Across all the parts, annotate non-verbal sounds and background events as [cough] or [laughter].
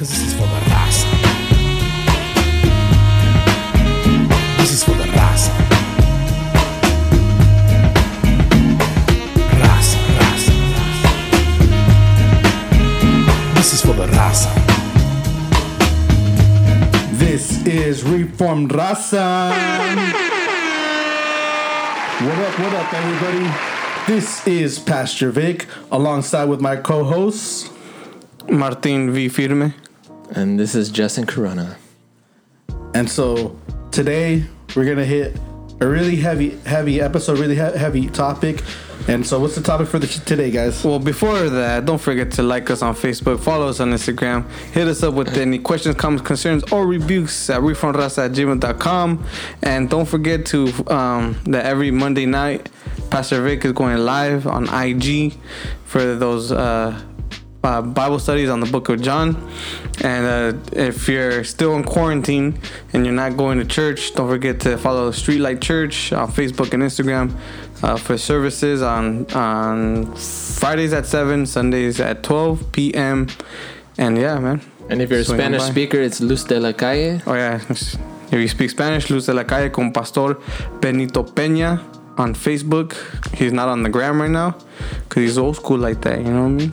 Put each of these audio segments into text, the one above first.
Cause this is for the raza. This is for the raza. Raza, raza, raza. This is for the raza. This is Reformed Raza. What up, what up, everybody? This is Pastor Vic alongside with my co hosts. Martin V. Firme. And this is Justin Corona. And so today we're going to hit a really heavy, heavy episode, really he- heavy topic. And so, what's the topic for the today, guys? Well, before that, don't forget to like us on Facebook, follow us on Instagram, hit us up with any questions, comments, concerns, or rebukes at reformedraza at gmail.com. And don't forget to um, that every Monday night, Pastor Vic is going live on IG for those uh, uh, Bible studies on the book of John. And uh, if you're still in quarantine and you're not going to church, don't forget to follow Streetlight Church on Facebook and Instagram uh, for services on on Fridays at 7, Sundays at 12 p.m. And yeah, man. And if you're a Spanish speaker, it's Luz de la Calle. Oh, yeah. If you speak Spanish, Luz de la Calle con Pastor Benito Peña on Facebook. He's not on the gram right now because he's old school like that. You know what I mean?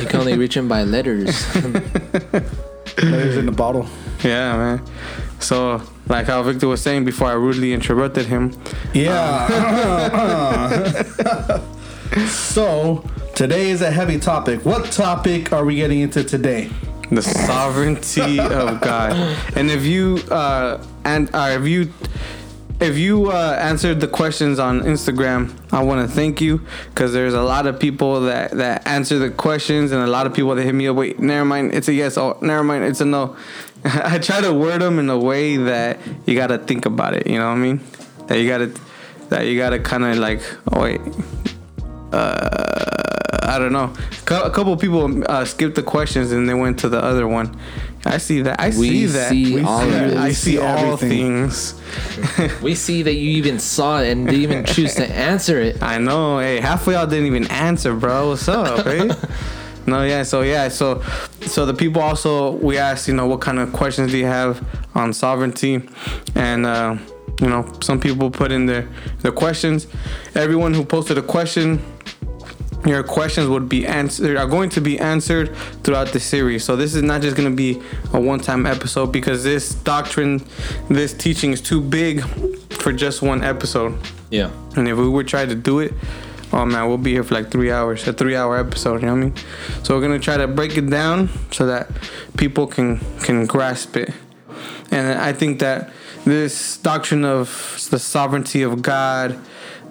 You can only reach him by letters. [laughs] Letters in the bottle. Yeah, man. So, like how Victor was saying before I rudely interrupted him, Yeah. [laughs] so, today is a heavy topic. What topic are we getting into today? the sovereignty of God. [laughs] And if you uh and uh, if you if you uh, answered the questions on Instagram, I want to thank you because there's a lot of people that that answer the questions and a lot of people that hit me up. Wait, never mind, it's a yes. Oh, never mind, it's a no. [laughs] I try to word them in a way that you got to think about it. You know what I mean? That you got to that you got to kind of like, oh wait, uh, I don't know. A couple people uh, skipped the questions and they went to the other one. I see that. I We see that. see We all see that. I see, see all everything. things. [laughs] we see that you even saw it and didn't even choose to [laughs] answer it. I know. Hey, half of y'all didn't even answer, bro. What's up, [laughs] right? No, yeah. So yeah. So so the people also we asked, you know, what kind of questions do you have on sovereignty, and uh, you know, some people put in their their questions. Everyone who posted a question. Your questions would be answered are going to be answered throughout the series. So this is not just going to be a one-time episode because this doctrine, this teaching is too big for just one episode. Yeah. And if we would try to do it, oh man, we'll be here for like three hours, a three hour episode, you know what I mean? So we're gonna try to break it down so that people can can grasp it. And I think that this doctrine of the sovereignty of God,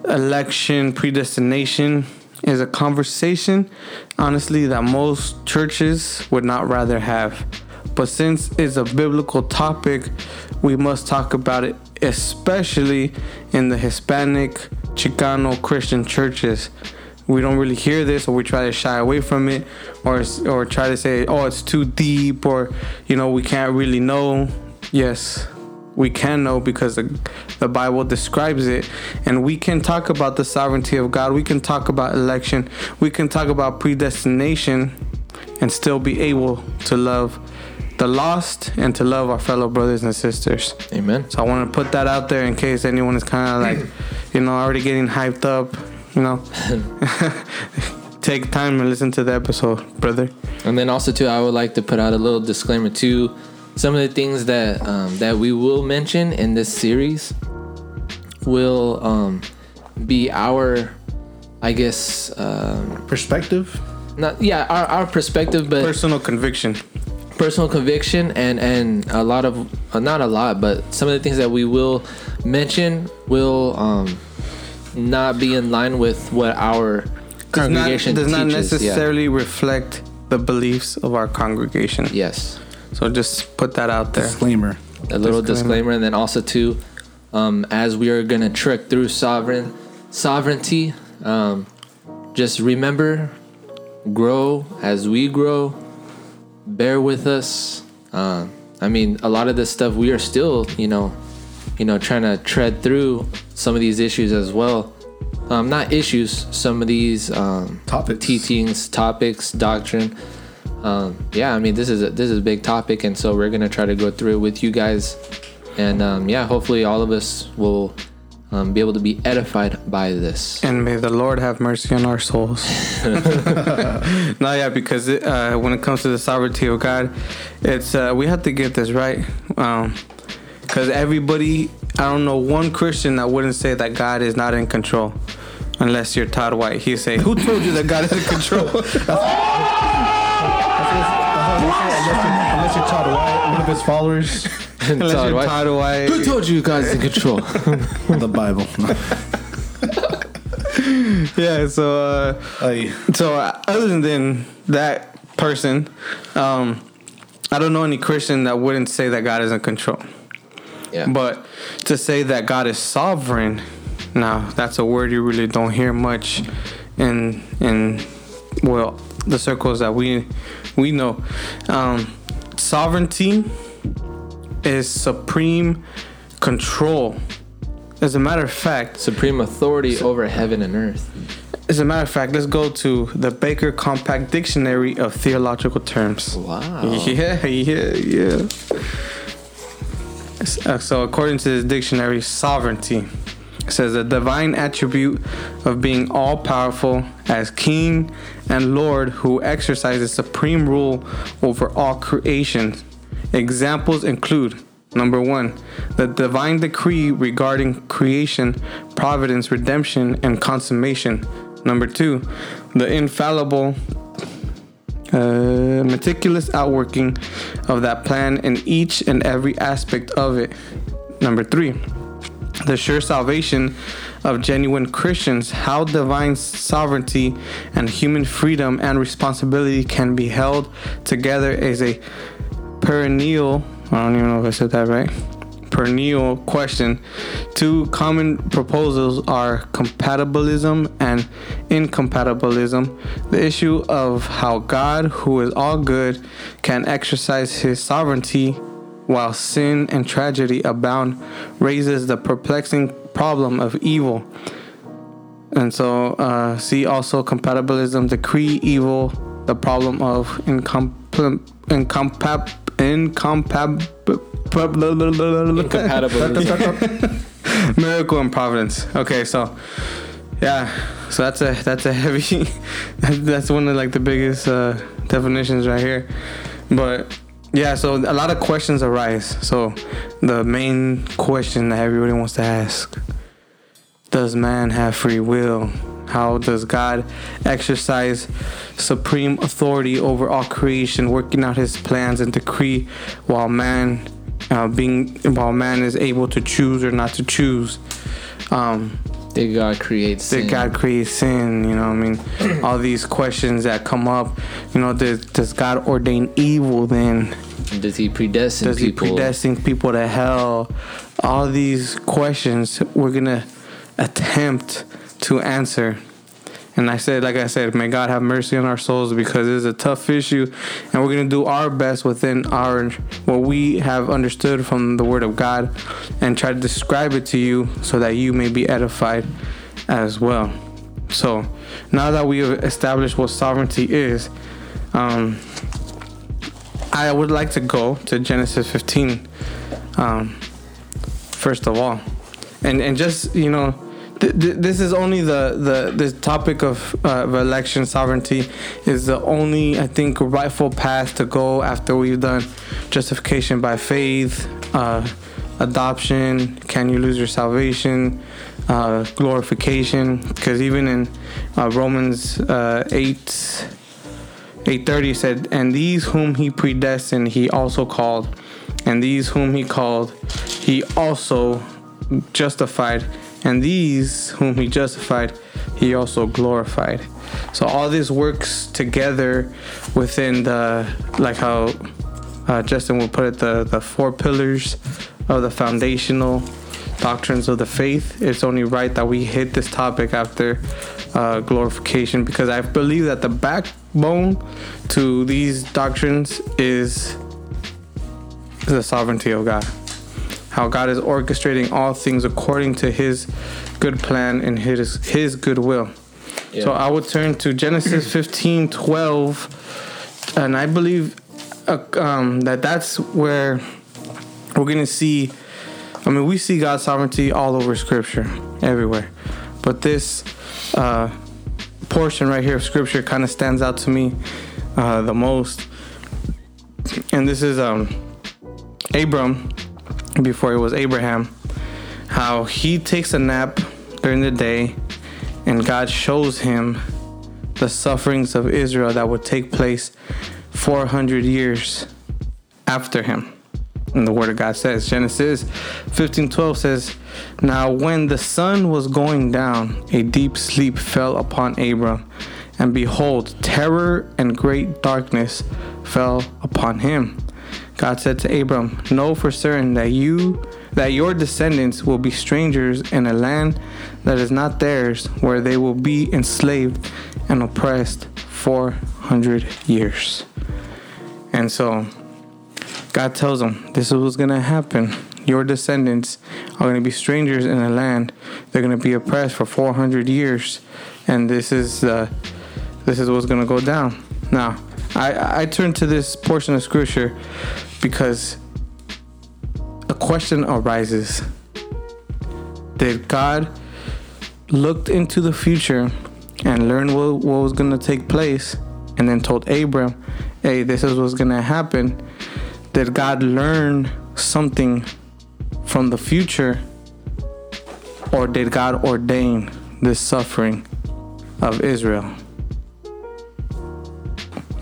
election, predestination is a conversation, honestly, that most churches would not rather have. But since it's a biblical topic, we must talk about it, especially in the Hispanic, Chicano Christian churches. We don't really hear this, or we try to shy away from it, or or try to say, "Oh, it's too deep," or you know, we can't really know. Yes, we can know because the, the Bible describes it, and we can talk about the sovereignty of God. We can talk about election. We can talk about predestination, and still be able to love the lost and to love our fellow brothers and sisters. Amen. So I want to put that out there in case anyone is kind of like, [clears throat] you know, already getting hyped up. You know, [laughs] [laughs] take time and listen to the episode, brother. And then also too, I would like to put out a little disclaimer too. Some of the things that um, that we will mention in this series will um, be our, I guess, um, Perspective? not yeah, our, our perspective, but Personal conviction. personal conviction and and a lot of uh, not a lot, but some of the things that we will mention will um, not be in line with what our Does not, congregation does not teaches. Yeah. necessarily reflect the beliefs of our congregation. Yes. So just put that out there. Disclaimer. a little Disclaimer. disclaimer, and then also too, um, as we are gonna trek through sovereign sovereignty, um, just remember, grow as we grow. Bear with us. Um, I mean, a lot of this stuff we are still, you know, you know, trying to tread through some of these issues as well. Um, not issues, some of these um, Topics. teachings, topics, doctrine. Um, yeah, I mean this is a, this is a big topic, and so we're gonna try to go through it with you guys, and um, yeah, hopefully all of us will um, be able to be edified by this. And may the Lord have mercy on our souls. [laughs] [laughs] no, yeah, because it, uh, when it comes to the sovereignty of God, it's uh, we have to get this right. Because everybody, I don't know one Christian that wouldn't say that God is not in control, unless you're Todd White. He'd say, "Who told you that God is in control?" [laughs] Unless you're Todd White, one of his followers, [laughs] unless Todd you're White. Todd White. Who told you guys in control? [laughs] the Bible. [laughs] Yeah. So. Uh, Ay, So uh, other than that person, um, I don't know any Christian that wouldn't say that God is in control. yeah, But to say that God is sovereign, now that's a word you really don't hear much in in well the circles that we we know. Um, sovereignty is supreme control. As a matter of fact, supreme authority over heaven and earth. as a matter of fact, let's go to the Baker Compact Dictionary of Theological Terms. Wow. [laughs] Yeah, yeah, yeah. Uh, So, according to this dictionary, sovereignty says a divine attribute of being all powerful as king and lord who exercises supreme rule over all creation. Examples include number one, the divine decree regarding creation, providence, redemption, and consummation. Number two, the infallible uh, meticulous outworking of that plan in each and every aspect of it. Number three, the sure salvation of genuine Christians, how divine sovereignty and human freedom and responsibility can be held together as a perennial, I don't even know if I said that right, perennial question. Two common proposals are compatibilism and incompatibilism. The issue of how God, who is all good, can exercise his sovereignty while sin and tragedy abound raises the perplexing problem of evil. And so, uh, see also compatibilism, decree evil, the problem of incomp- incompab- incompab- Incompatibility. miracle and providence. Okay, so yeah, so that's a that's a heavy. [laughs] that's one of like the biggest uh, definitions right here. But yeah, so a lot of questions arise. So the main question that everybody wants to ask: Does man have free will? How does God exercise supreme authority over all creation, working out His plans and decree, while man, uh, being while man is able to choose or not to choose? Um, Did God create sin? did God create sin? You know, what I mean, [clears throat] all these questions that come up. You know, does, does God ordain evil? Then Does He predestine people? does He predestine people to hell? All these questions we're gonna attempt to answer. And I said, like I said, may God have mercy on our souls because it's a tough issue, and we're gonna do our best within our what we have understood from the Word of God, and try to describe it to you so that you may be edified as well. So now that we have established what sovereignty is, um, I would like to go to Genesis 15, um, first of all, and and just you know, th- th- this is only the the this topic of, uh, of election sovereignty is the only I think rightful path to go after we've done justification by faith, uh, adoption, can you lose your salvation, uh, glorification, because even in uh, Romans uh, eight. 830 said, And these whom he predestined, he also called. And these whom he called, he also justified. And these whom he justified, he also glorified. So all this works together within the, like how uh, Justin will put it, the, the four pillars of the foundational doctrines of the faith. It's only right that we hit this topic after uh, glorification because I believe that the backbone to these doctrines is the sovereignty of God. How God is orchestrating all things according to His good plan and His His good will. Yeah. So I would turn to Genesis [clears throat] 15 12 and I believe uh, um, that that's where we're gonna see. I mean, we see God's sovereignty all over Scripture, everywhere, but this uh, portion right here of Scripture kind of stands out to me uh, the most, and this is um, Abram before it was Abraham, how he takes a nap during the day, and God shows him the sufferings of Israel that would take place 400 years after him. And the word of God says, Genesis 15:12 says, Now when the sun was going down, a deep sleep fell upon Abram, and behold, terror and great darkness fell upon him. God said to Abram, Know for certain that you that your descendants will be strangers in a land that is not theirs, where they will be enslaved and oppressed 400 years. And so God tells them, This is what's going to happen. Your descendants are going to be strangers in a land. They're going to be oppressed for 400 years. And this is, uh, this is what's going to go down. Now, I, I turn to this portion of scripture because a question arises Did God looked into the future and learned what, what was going to take place and then told Abram, hey, this is what's going to happen? Did God learn something from the future or did God ordain this suffering of Israel?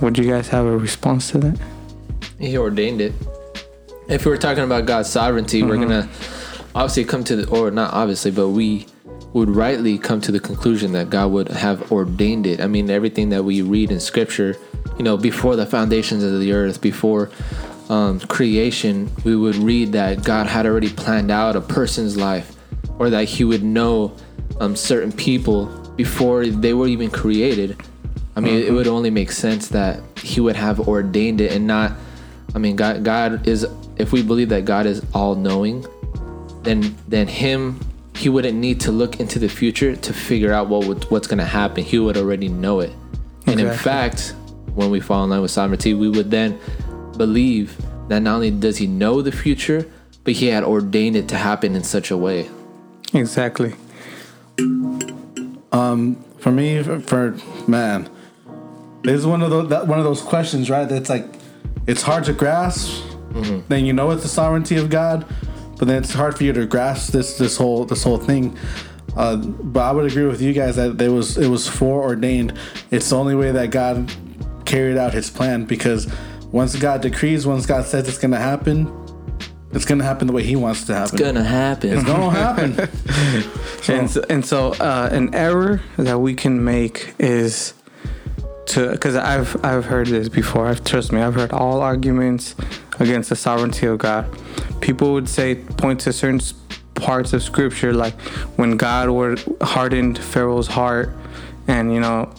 Would you guys have a response to that? He ordained it. If we were talking about God's sovereignty, we're gonna obviously come to the, or not obviously, but we would rightly come to the conclusion that God would have ordained it. I mean, everything that we read in Scripture, you know, before the foundations of the earth, before um, creation, we would read that God had already planned out a person's life, or that He would know um, certain people before they were even created. I mean, it would only make sense that He would have ordained it and not. I mean, God, God is. If we believe that God is all knowing, then then Him, He wouldn't need to look into the future to figure out what would, what's going to happen. He would already know it. And in fact, when we fall in line with sovereignty, we would then believe that not only does He know the future, but He had ordained it to happen in such a way. Exactly. Um, for me, for, for man, it's one of those that one of those questions, right? That's like it's hard to grasp. Then you know it's the sovereignty of God, but then it's hard for you to grasp this this whole this whole thing. Uh, but I would agree with you guys that it was it was foreordained. It's the only way that God carried out His plan because once God decrees, once God says it's gonna happen, it's gonna happen the way He wants it to happen. It's gonna happen. It's gonna happen. [laughs] and so, and so uh, an error that we can make is to because I've I've heard this before. I've trust me. I've heard all arguments against the sovereignty of God. People would say point to certain parts of Scripture, like when God were hardened Pharaoh's heart, and you know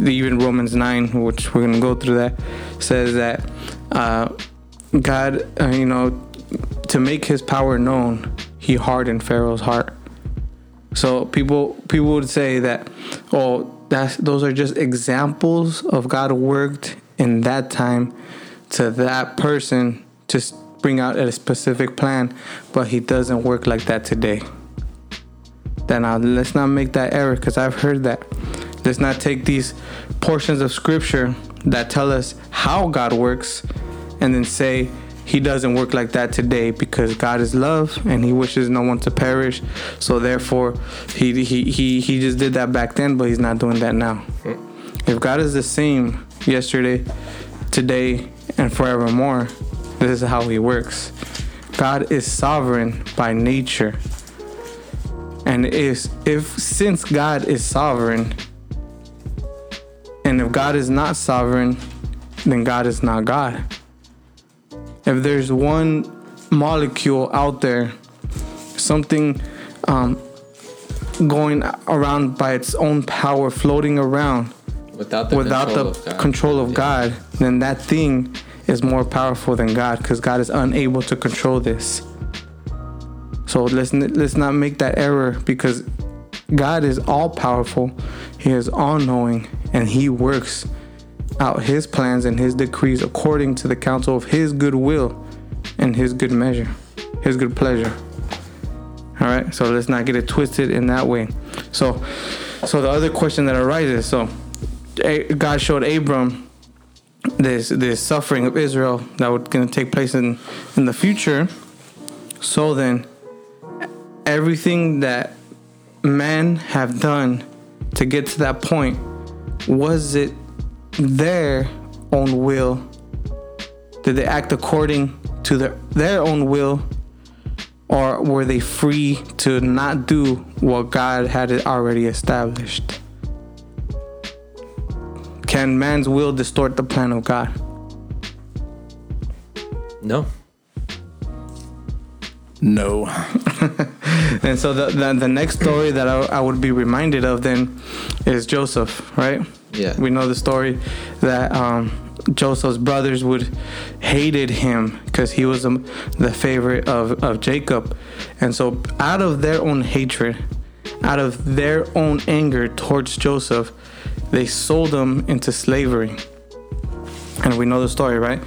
even Romans nine, which we're gonna go through that, says that uh, God, uh, you know, to make His power known, He hardened Pharaoh's heart. So people people would say that, oh, that's those are just examples of God worked in that time to that person to bring out a specific plan, but He doesn't work like that today. Then now let's not make that error because I've heard that. Let's not take these portions of Scripture that tell us how God works and then say he doesn't work like that today because God is love and he wishes no one to perish. So therefore he he he, he just did that back then but he's not doing that now. If God is the same yesterday, today and forevermore, this is how he works. God is sovereign by nature. And is if since God is sovereign and if God is not sovereign, then God is not God. If there's one molecule out there, something um, going around by its own power, floating around without the without control the of God. control of God, then that thing is more powerful than God because God is unable to control this. So let's let's not make that error because God is all powerful, He is all knowing, and He works out his plans and his decrees according to the counsel of his good will and his good measure, his good pleasure. All right, so let's not get it twisted in that way. So, so the other question that arises, so God showed Abram this this suffering of Israel that was going to take place in in the future. So then, everything that men have done to get to that point was it their own will? Did they act according to their their own will, or were they free to not do what God had already established? Can man's will distort the plan of God? No. No. [laughs] And so the, the, the next story that I, I would be reminded of then is Joseph, right? Yeah. We know the story that um, Joseph's brothers would hated him because he was um, the favorite of, of Jacob. And so out of their own hatred, out of their own anger towards Joseph, they sold him into slavery. And we know the story, right?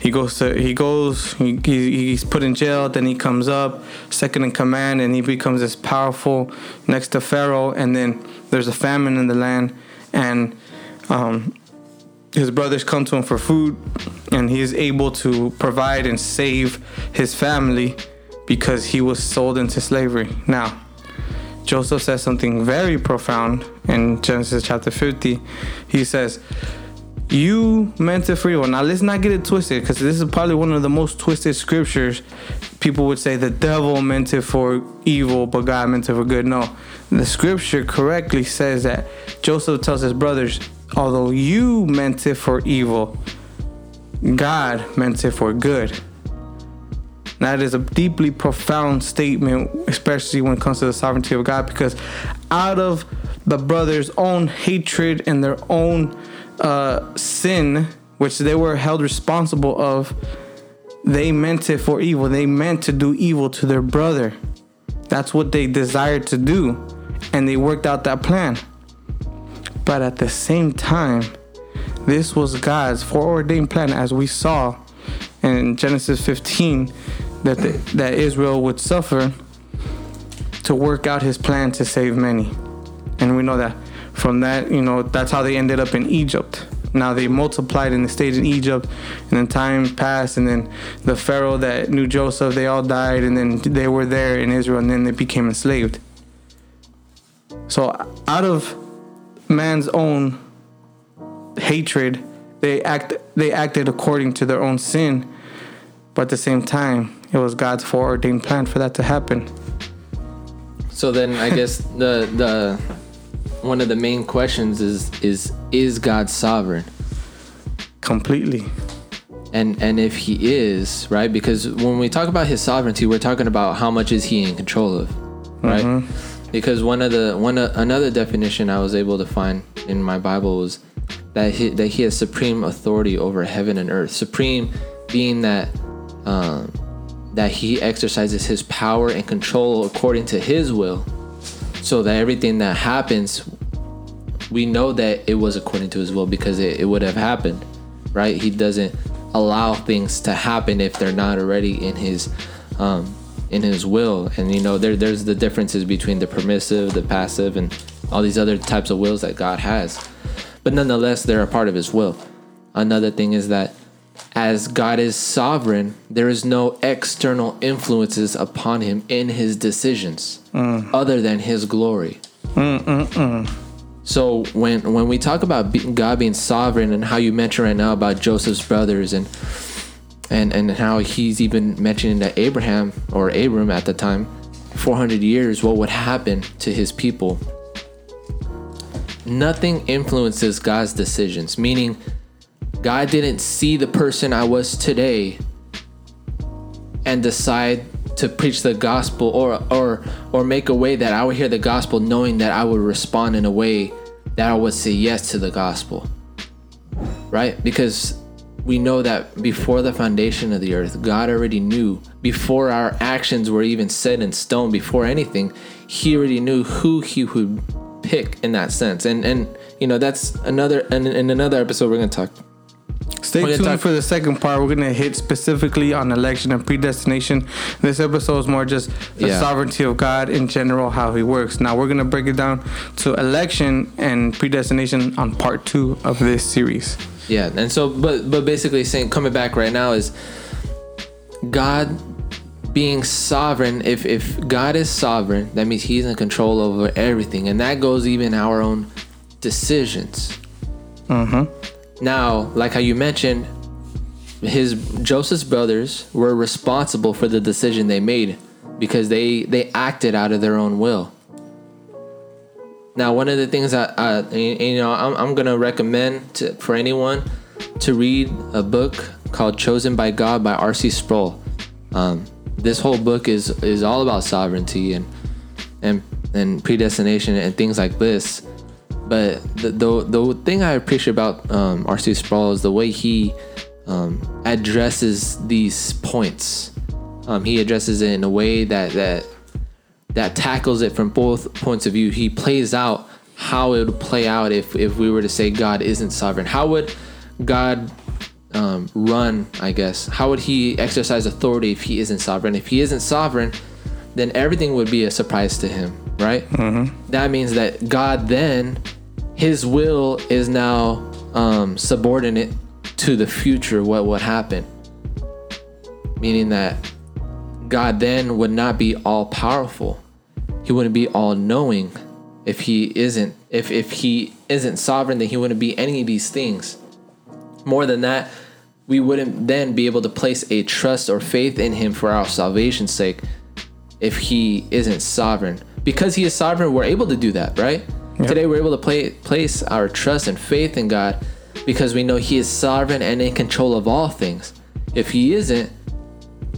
He goes to he goes he, he- he's put in jail. Then he comes up, second in command, and he becomes this powerful next to Pharaoh. And then there's a famine in the land, and um, his brothers come to him for food, and he is able to provide and save his family because he was sold into slavery. Now, Joseph says something very profound in Genesis chapter 50. He says, You meant to free evil. Now, let's not get it twisted because this is probably one of the most twisted scriptures. People would say the devil meant it for evil, but God meant it for good. No, the scripture correctly says that Joseph tells his brothers, Although you meant it for evil, God meant it for good. That is a deeply profound statement, especially when it comes to the sovereignty of God, because out of the brothers' own hatred and their own uh, sin, which they were held responsible of, they meant it for evil. They meant to do evil to their brother. That's what they desired to do, and they worked out that plan. But at the same time, this was God's foreordained plan, as we saw in Genesis 15, that the, that Israel would suffer to work out His plan to save many, and we know that from that, you know, that's how they ended up in Egypt. Now they multiplied and they stayed in Egypt, and then time passed, and then the Pharaoh that knew Joseph, they all died, and then they were there in Israel, and then they became enslaved. So out of man's own hatred, they act they acted according to their own sin, but at the same time, it was God's foreordained plan for that to happen. So then I guess [laughs] the the one of the main questions is is is God sovereign? Completely. And and if he is, right? Because when we talk about his sovereignty, we're talking about how much is he in control of, right? Mm-hmm. Because one of the one of, another definition I was able to find in my Bible was that he, that he has supreme authority over heaven and earth. Supreme being that um, that he exercises his power and control according to his will, so that everything that happens, we know that it was according to his will because it, it would have happened, right? He doesn't allow things to happen if they're not already in his um, in his will. And you know, there there's the differences between the permissive, the passive, and all these other types of wills that God has. But nonetheless, they're a part of his will. Another thing is that as God is sovereign, there is no external influences upon him in his decisions mm. other than his glory. So when when we talk about God being sovereign and how you mentioned right now about Joseph's brothers and and and how he's even mentioning that Abraham or Abram at the time, 400 years, what would happen to his people? Nothing influences God's decisions, meaning God didn't see the person I was today and decide to preach the gospel or or or make a way that I would hear the gospel knowing that I would respond in a way that I would say yes to the gospel. Right? Because we know that before the foundation of the earth, God already knew before our actions were even set in stone, before anything, he already knew who he would pick in that sense. And and you know that's another and in another episode we're gonna talk. Stay tuned talk- for the second part. We're gonna hit specifically on election and predestination. This episode is more just the Yeah. sovereignty of God in general, how He works. Now we're gonna break it down to election and predestination on part two of this series. Yeah, and so but but basically saying coming back right now is God being sovereign. If if God is sovereign, that means He's in control over everything, and that goes even our own decisions. Mm-hmm. Now, like how you mentioned, his Joseph's brothers were responsible for the decision they made because they they acted out of their own will. Now, one of the things that uh, you you know I'm, I'm gonna recommend to, for anyone to read a book called "Chosen by God" by R.C. Sproul. Um, this whole book is is all about sovereignty and and and predestination and things like this. But the the, the thing I appreciate about um, R.C. Sproul is the way he um, addresses these points. Um, he addresses it in a way that that that tackles it from both points of view. He plays out how it would play out if if we were to say God isn't sovereign. How would God um, run? I guess how would He exercise authority if He isn't sovereign? If He isn't sovereign, then everything would be a surprise to Him, right? That means that God then His will is now um, subordinate to the future. What would happen? Meaning that God then would not be all powerful. He wouldn't be all knowing if he isn't if if he isn't sovereign then he wouldn't be any of these things. More than that, we wouldn't then be able to place a trust or faith in him for our salvation's sake if he isn't sovereign. Because he is sovereign, we're able to do that, right? Today we're able to play, place our trust and faith in God because we know he is sovereign and in control of all things. If he isn't,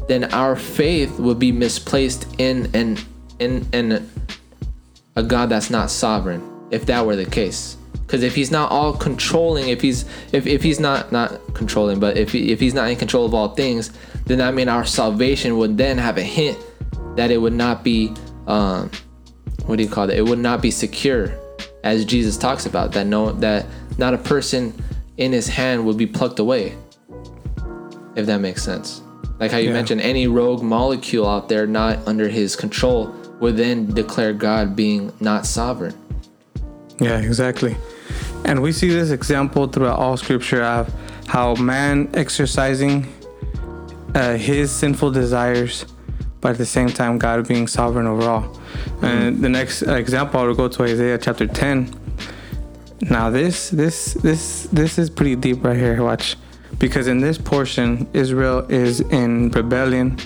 then our faith would be misplaced in in in in a God that's not sovereign. If that were the case, because if he's not all controlling, if he's if, if he's not not controlling, but if he, if he's not in control of all things, then that mean our salvation would then have a hint that it would not be um, what do you call it? It would not be secure, as Jesus talks about that no that not a person in his hand would be plucked away if that makes sense. Like how you Yeah. mentioned, any rogue molecule out there not under his control would then declare God being not sovereign. Yeah, exactly. And we see this example throughout all scripture of how man exercising uh, his sinful desires, but at the same time God being sovereign over all. And the next example, I will go to Isaiah chapter 10. Now this this this this is pretty deep right here. Watch, because in this portion, Israel is in rebellion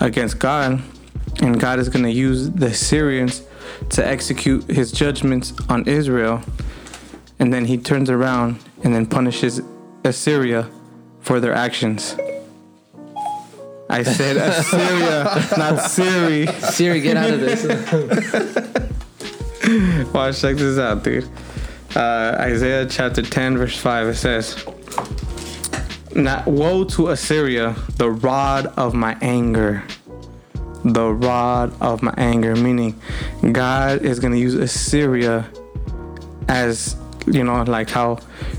against God, and God is going to use the Syrians to execute His judgments on Israel, and then He turns around and then punishes Assyria for their actions. I said [laughs] Assyria, not Siri. Siri, get out of this. [laughs] Watch, check this out, dude. Uh, Isaiah chapter 10, verse 5, it says, Not woe to Assyria, the rod of my anger. The rod of my anger, meaning God is going to use Assyria as, you know, like how,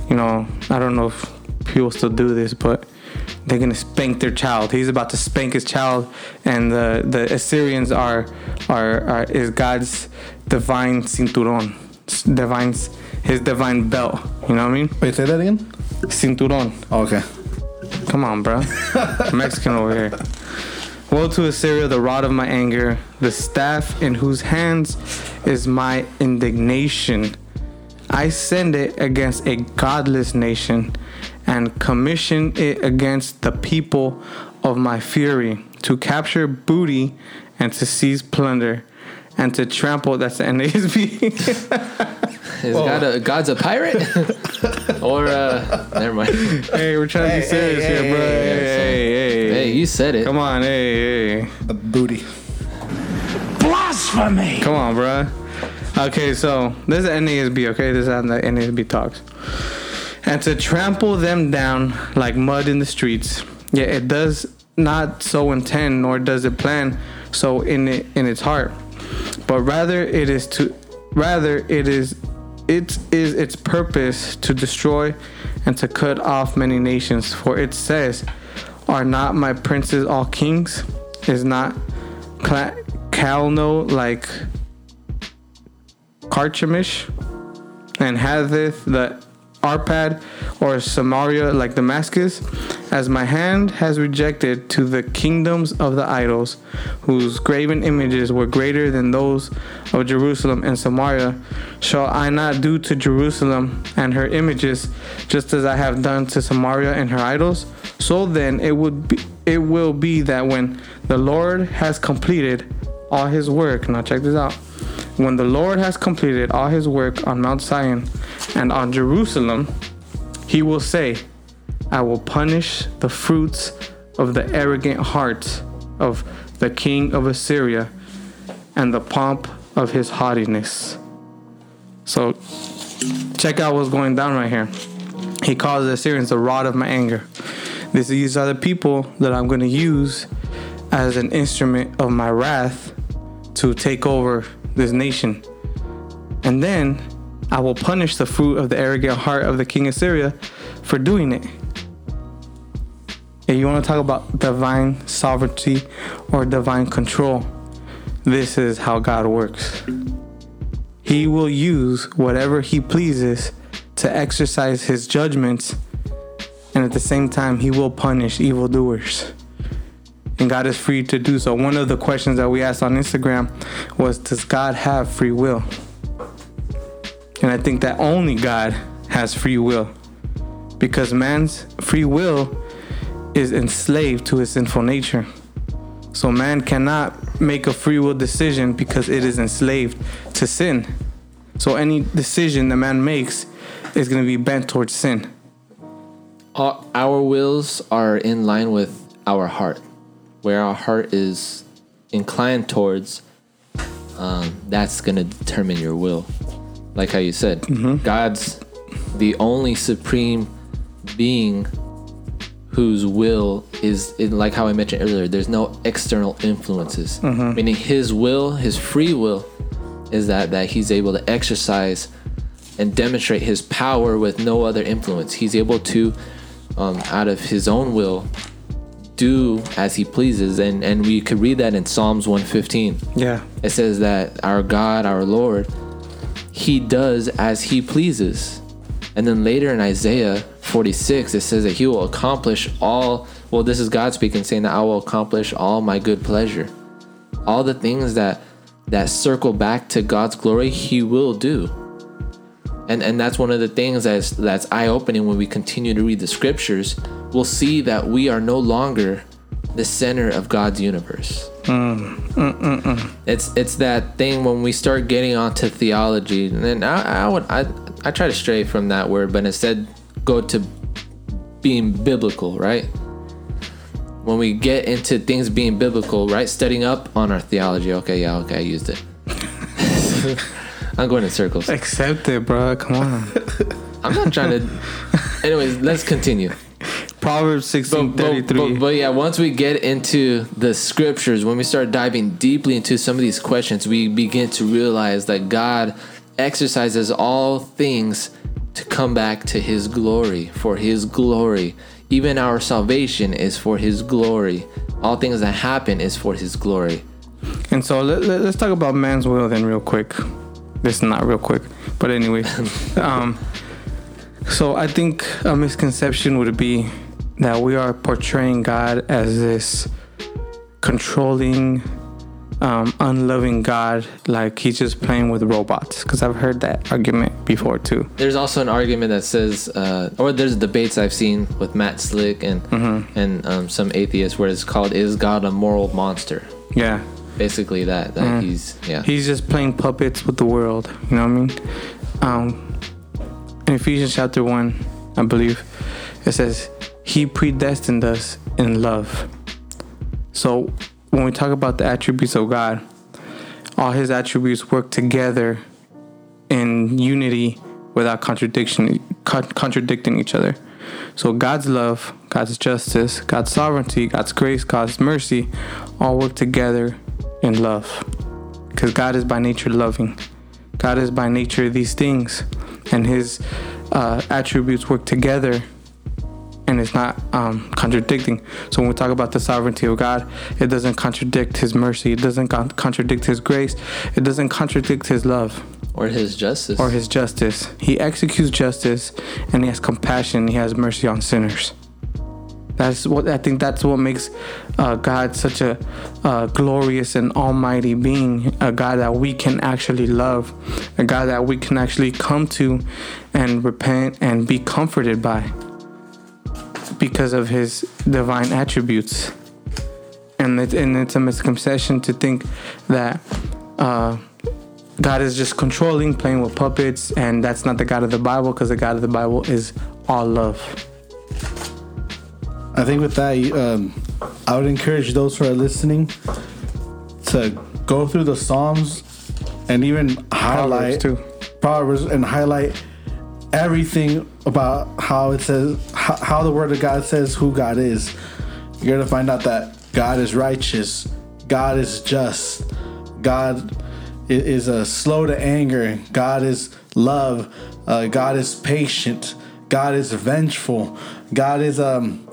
you know, I don't know if people still do this, but they're gonna spank their child. He's about to spank his child, and the the Assyrians are are, are is God's divine cinturón, divine his divine belt. You know what I mean? Wait, say that again. Cinturón. Oh, okay. Come on, bro. [laughs] Mexican over here. Woe to Assyria, the rod of my anger, the staff in whose hands is my indignation. I send it against a godless nation and commission it against the people of my fury to capture booty and to seize plunder and to trample. That's the NASB. Is God a God's a pirate? [laughs] or uh never mind. hey, we're trying to be serious hey, here, bro. hey, Hey, hey, hey. Hey, you said it. Come on, hey, hey. A booty. Blasphemy! Come on, bro. Okay, so this is NASB, okay? This is how the NASB talks. And to trample them down like mud in the streets. Yet it does not so intend, nor does it plan so in it in its heart. But rather it is to Rather, it is it is its purpose to destroy and to cut off many nations. For it says, "Are not my princes all kings? Is not Calno like Carchemish, and hatheth the Arpad or Samaria like Damascus, as my hand has rejected to the kingdoms of the idols, whose graven images were greater than those of Jerusalem and Samaria, shall I not do to Jerusalem and her images, just as I have done to Samaria and her idols? So then it would be it will be that when the Lord has completed all his work, now check this out. When the Lord has completed all his work on Mount Zion and on Jerusalem, he will say, I will punish the fruits of the arrogant heart of the king of Assyria and the pomp of his haughtiness. So, check out what's going down right here. He calls the Assyrians the rod of my anger. These are the people that I'm going to use as an instrument of my wrath to take over this nation. And then I will punish the fruit of the arrogant heart of the king of Syria for doing it. If you want to talk about divine sovereignty or divine control, this is how God works. He will use whatever he pleases to exercise his judgments, and at the same time, he will punish evildoers and God is free to do so. One of the questions that we asked on Instagram was Does God have free will? And I think that only God has free will because man's free will is enslaved to his sinful nature. So man cannot make a free will decision because it is enslaved to sin. So any decision that man makes is going to be bent towards sin. Our- Our wills are in line with our heart. Where our heart is inclined towards, um, that's going to determine your will. Like how you said, God's the only supreme being whose will is in, like how I mentioned earlier. There's no external influences, meaning His will, His free will, is that that He's able to exercise and demonstrate His power with no other influence. He's able to, um, out of His own will, do as He pleases, and and we could read that in Psalms 115 Yeah. it says that our God, our Lord, He does as He pleases. And then later in Isaiah 46, it says that He will accomplish all. Well, this is God speaking, saying that I will accomplish all my good pleasure. All the things that that circle back to God's glory, He will do. And and that's one of the things that's that's eye opening when we continue to read the scriptures. We'll see that we are no longer the center of God's universe. Mm, mm, mm, it's it's that thing when we start getting onto theology, and then I, I would I I try to stray from that word, but instead go to being biblical, right? When we get into things being biblical, right? Studying up on our theology. Okay, yeah, okay, I used it. [laughs] I'm going in circles. Accept it, bro. Come on. I'm not trying to. Anyways, let's continue. Proverbs sixteen But, but, thirty three. but, but yeah, once we get into the scriptures, when we start diving deeply into some of these questions, we begin to realize that God exercises all things to come back to His glory, for His glory. Even our salvation is for His glory. All things that happen is for His glory. And so let, let, us talk about man's will then, real quick. This is not real quick, but anyway. [laughs] um, so I think a misconception would be that we are portraying God as this controlling, um, unloving God, like he's just playing with robots. Because I've heard that argument before too. There's also an argument that says, uh, or there's debates I've seen with Matt Slick and and um, some atheists where it's called "Is God a moral monster?" Yeah. Basically, that that he's yeah. He's just playing puppets with the world. You know what I mean? Um, in Ephesians chapter 1, I believe, it says, He predestined us in love. So when we talk about the attributes of God, all His attributes work together in unity without contradiction, contradicting each other. So God's love, God's justice, God's sovereignty, God's grace, God's mercy all work together in love. Because God is by nature loving. God is by nature these things, and His uh, attributes work together, and it's not um, contradicting. So when we talk about the sovereignty of God, it doesn't contradict His mercy. It doesn't con- contradict His grace. It doesn't contradict His love Or his justice. or His justice. He executes justice, and He has compassion. He has mercy on sinners. That's what I think. That's what makes uh, God such a uh, glorious and almighty being. A God that we can actually love, a God that we can actually come to, and repent and be comforted by, because of His divine attributes. And it, and it's a misconception to think that uh, God is just controlling, playing with puppets, and that's not the God of the Bible. Because the God of the Bible is all love. I think with that, um, I would encourage those who are listening to go through the Psalms and even highlight too. Proverbs and highlight everything about how it says how, how the Word of God says who God is. You're gonna find out that God is righteous, God is just, God is uh, slow to anger, God is love, uh, God is patient, God is vengeful, God is um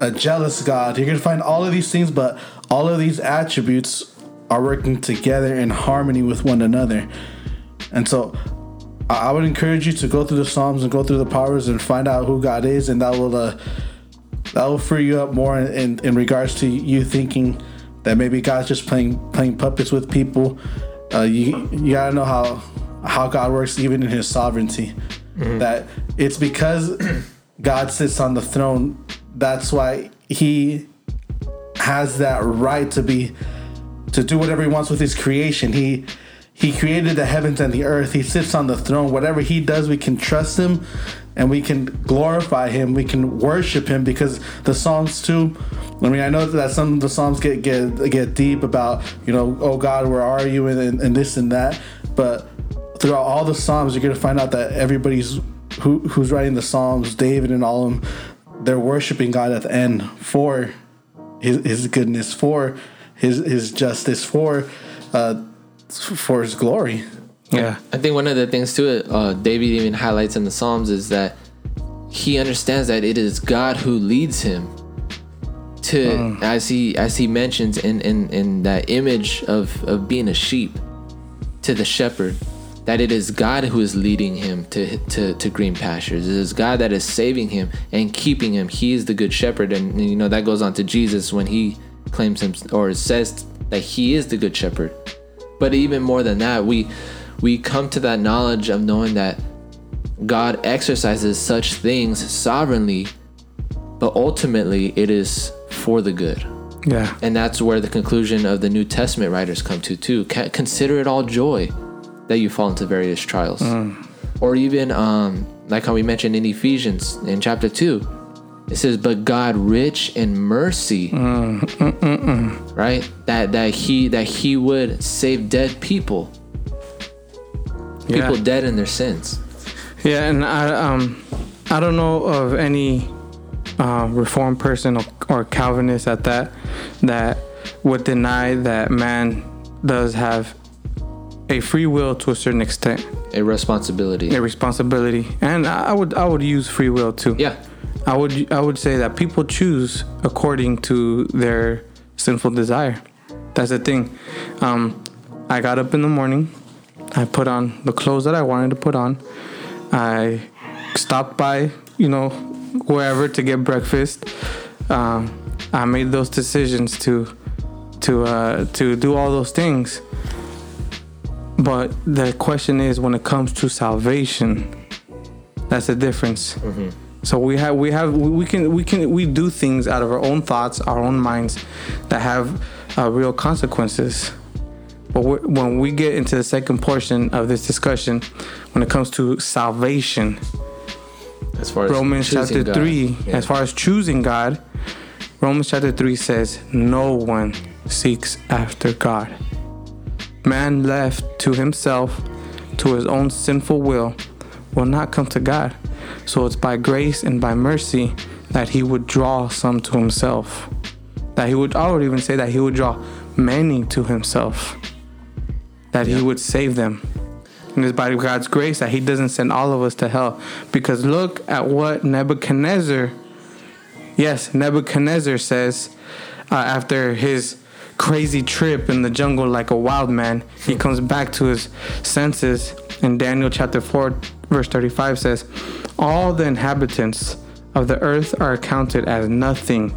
a jealous God. You're gonna find all of these things, but all of these attributes are working together in harmony with one another. And so I I would encourage you to go through the Psalms and go through the powers and find out who God is, and that will uh, that will free you up more in, in, in regards to you thinking that maybe God's just playing playing puppets with people. Uh, you you gotta know how how God works even in His sovereignty. That it's because God sits on the throne. That's why He has that right to be to do whatever he wants with his creation. He he created the heavens and the earth. He sits on the throne. Whatever he does, we can trust him and we can glorify him. We can worship him because the Psalms too. I mean, I know that some of the Psalms get get get deep about, you know, oh God, where are you and, and, and this and that. But throughout all the Psalms, you're gonna find out that everybody's who who's writing the Psalms, David and all of them, they're worshiping God at the end for his, his goodness, for his his justice, for uh, for his glory. Yeah. I think one of the things too, uh, David even highlights in the Psalms is that he understands that it is God who leads him to, as he as he mentions in in in that image of of being a sheep to the shepherd, that it is God who is leading him to to to green pastures. It is God that is saving him and keeping him. He is the good shepherd, and you know that goes on to Jesus when he claims him or says that he is the good shepherd. But even more than that, we we come to that knowledge of knowing that God exercises such things sovereignly, but ultimately it is for the good. Yeah. And that's where the conclusion of the New Testament writers come to too. Consider it all joy that you fall into various trials. Or even um, like how we mentioned in Ephesians in chapter 2, it says, But God rich in mercy. Mm, mm, mm, right? That that he that he would save dead people. Yeah. People dead in their sins. Yeah, and I um I don't know of any uh, reformed person or, or Calvinist at that that would deny that man does have a free will to a certain extent, A responsibility. a responsibility, and I would I would use free will too. Yeah. I would I would say that people choose according to their sinful desire. That's the thing. Um, I got up in the morning. I put on the clothes that I wanted to put on. I stopped by, you know, wherever to get breakfast. Um, I made those decisions to to uh, to do all those things. But the question is, when it comes to salvation, that's the difference. So we have we have we can we can we do things out of our own thoughts, our own minds, that have uh, real consequences. But when we get into the second portion of this discussion, when it comes to salvation, As far as Romans chapter God. three, Yeah. as far as choosing God, Romans chapter three says, "No one seeks after God." Man left to himself, to his own sinful will, will not come to God. So it's by grace and by mercy that he would draw some to himself. That he would, I would even say that he would draw many to himself. That he would save them. And it's by God's grace that He doesn't send all of us to hell. Because look at what Nebuchadnezzar, yes, Nebuchadnezzar says uh, after his crazy trip in the jungle like a wild man, he comes back to his senses. In Daniel chapter 4, verse 35 says, All the inhabitants of the earth are accounted as nothing.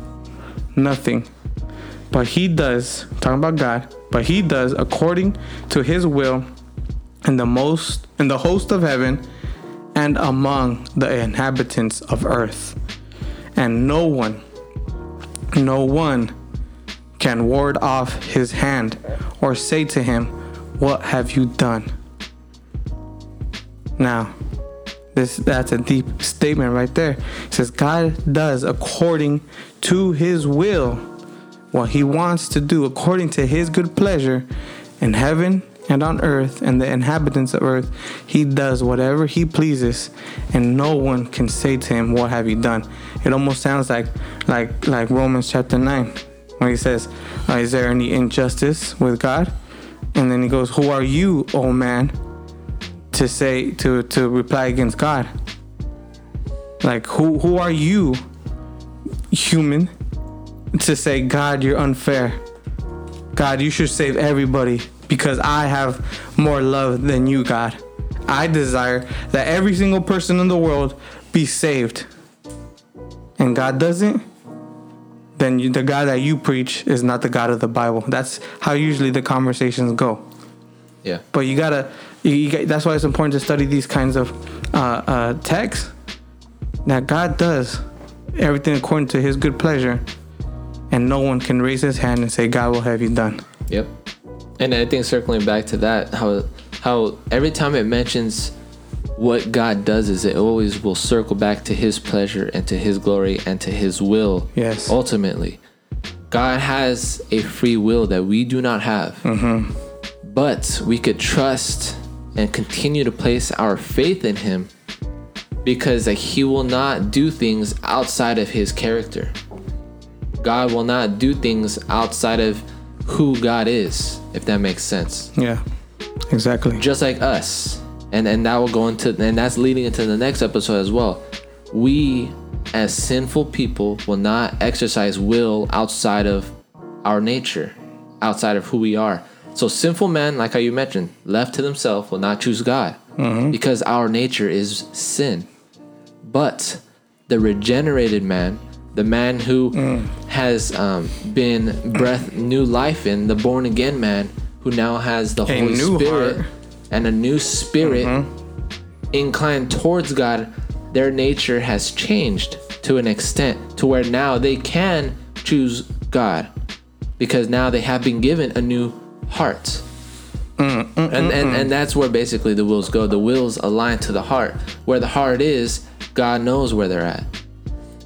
Nothing. But he does, talking about God, but he does according to his will in the most in the host of heaven and among the inhabitants of earth. And no one, no one can ward off his hand or say to him, What have you done? Now, this that's a deep statement right there. It says God does according to his will what he wants to do according to his good pleasure in heaven and on earth and the inhabitants of earth. He does whatever he pleases and no one can say to him, What have you done? It almost sounds like like like Romans chapter 9 when he says, uh, Is there any injustice with God? And then he goes, Who are you, O man, to say to to reply against God? Like who who are you, human, to say, God, you're unfair. God, you should save everybody because I have more love than you, God. I desire that every single person in the world be saved. And God doesn't, then you, the God that you preach is not the God of the Bible. That's how usually the conversations go. Yeah. But you gotta, you, you got, that's why it's important to study these kinds of uh, uh, texts. Now God does everything according to His good pleasure, and no one can raise his hand and say, "God will have you done." Yep. And I think circling back to that, how how every time it mentions what God does is it always will circle back to his pleasure and to his glory and to his will. Yes. Ultimately. God has a free will that we do not have. But we could trust and continue to place our faith in him because like, he will not do things outside of his character. God will not do things outside of who God is, if that makes sense. Yeah, exactly. Just like us. And and that will go into and that's leading into the next episode as well. We as sinful people will not exercise will outside of our nature, outside of who we are. So sinful man, like how you mentioned, left to themselves will not choose God mm-hmm. because our nature is sin. But the regenerated man, the man who mm. has um, been breath new life in, the born again man who now has the A Holy new Spirit heart. and a new spirit mm-hmm. inclined towards God, their nature has changed to an extent to where now they can choose God because now they have been given a new heart. and, and and that's where basically the wills go. The wills align to the heart. Where the heart is, God knows where they're at.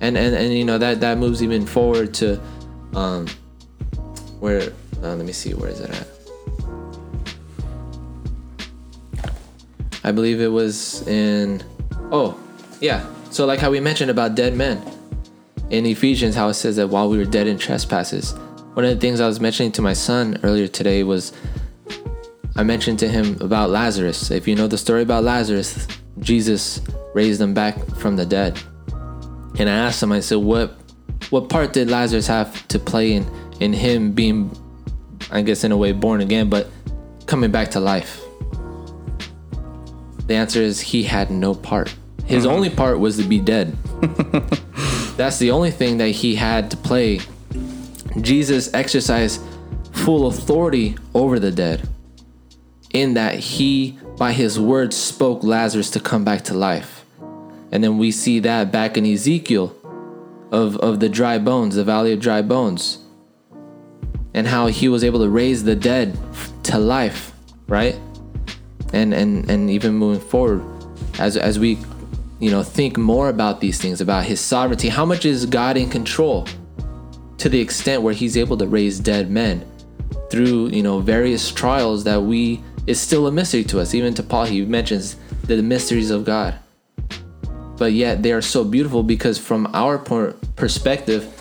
And and, and you know that that moves even forward to um where uh, let me see where is it at? I believe it was in oh yeah. So like how we mentioned about dead men in Ephesians, how it says that while we were dead in trespasses. One of the things I was mentioning to my son earlier today was I mentioned to him about Lazarus. If you know the story about Lazarus, Jesus raised him back from the dead. And I asked him, I said, what what part did Lazarus have to play in in him being I guess in a way born again, but coming back to life? The answer is he had no part. His mm-hmm. only part was to be dead. [laughs] That's the only thing that he had to play. Jesus exercised full authority over the dead, in that he, by his words, spoke Lazarus to come back to life. And then we see that back in Ezekiel of, of the dry bones, the valley of dry bones, and how he was able to raise the dead to life, right? And and and even moving forward, as as we, you know, think more about these things, about his sovereignty, how much is God in control? To the extent where he's able to raise dead men through, you know, various trials that we is still a mystery to us. Even to Paul, he mentions the mysteries of God but yet they are so beautiful because from our per- perspective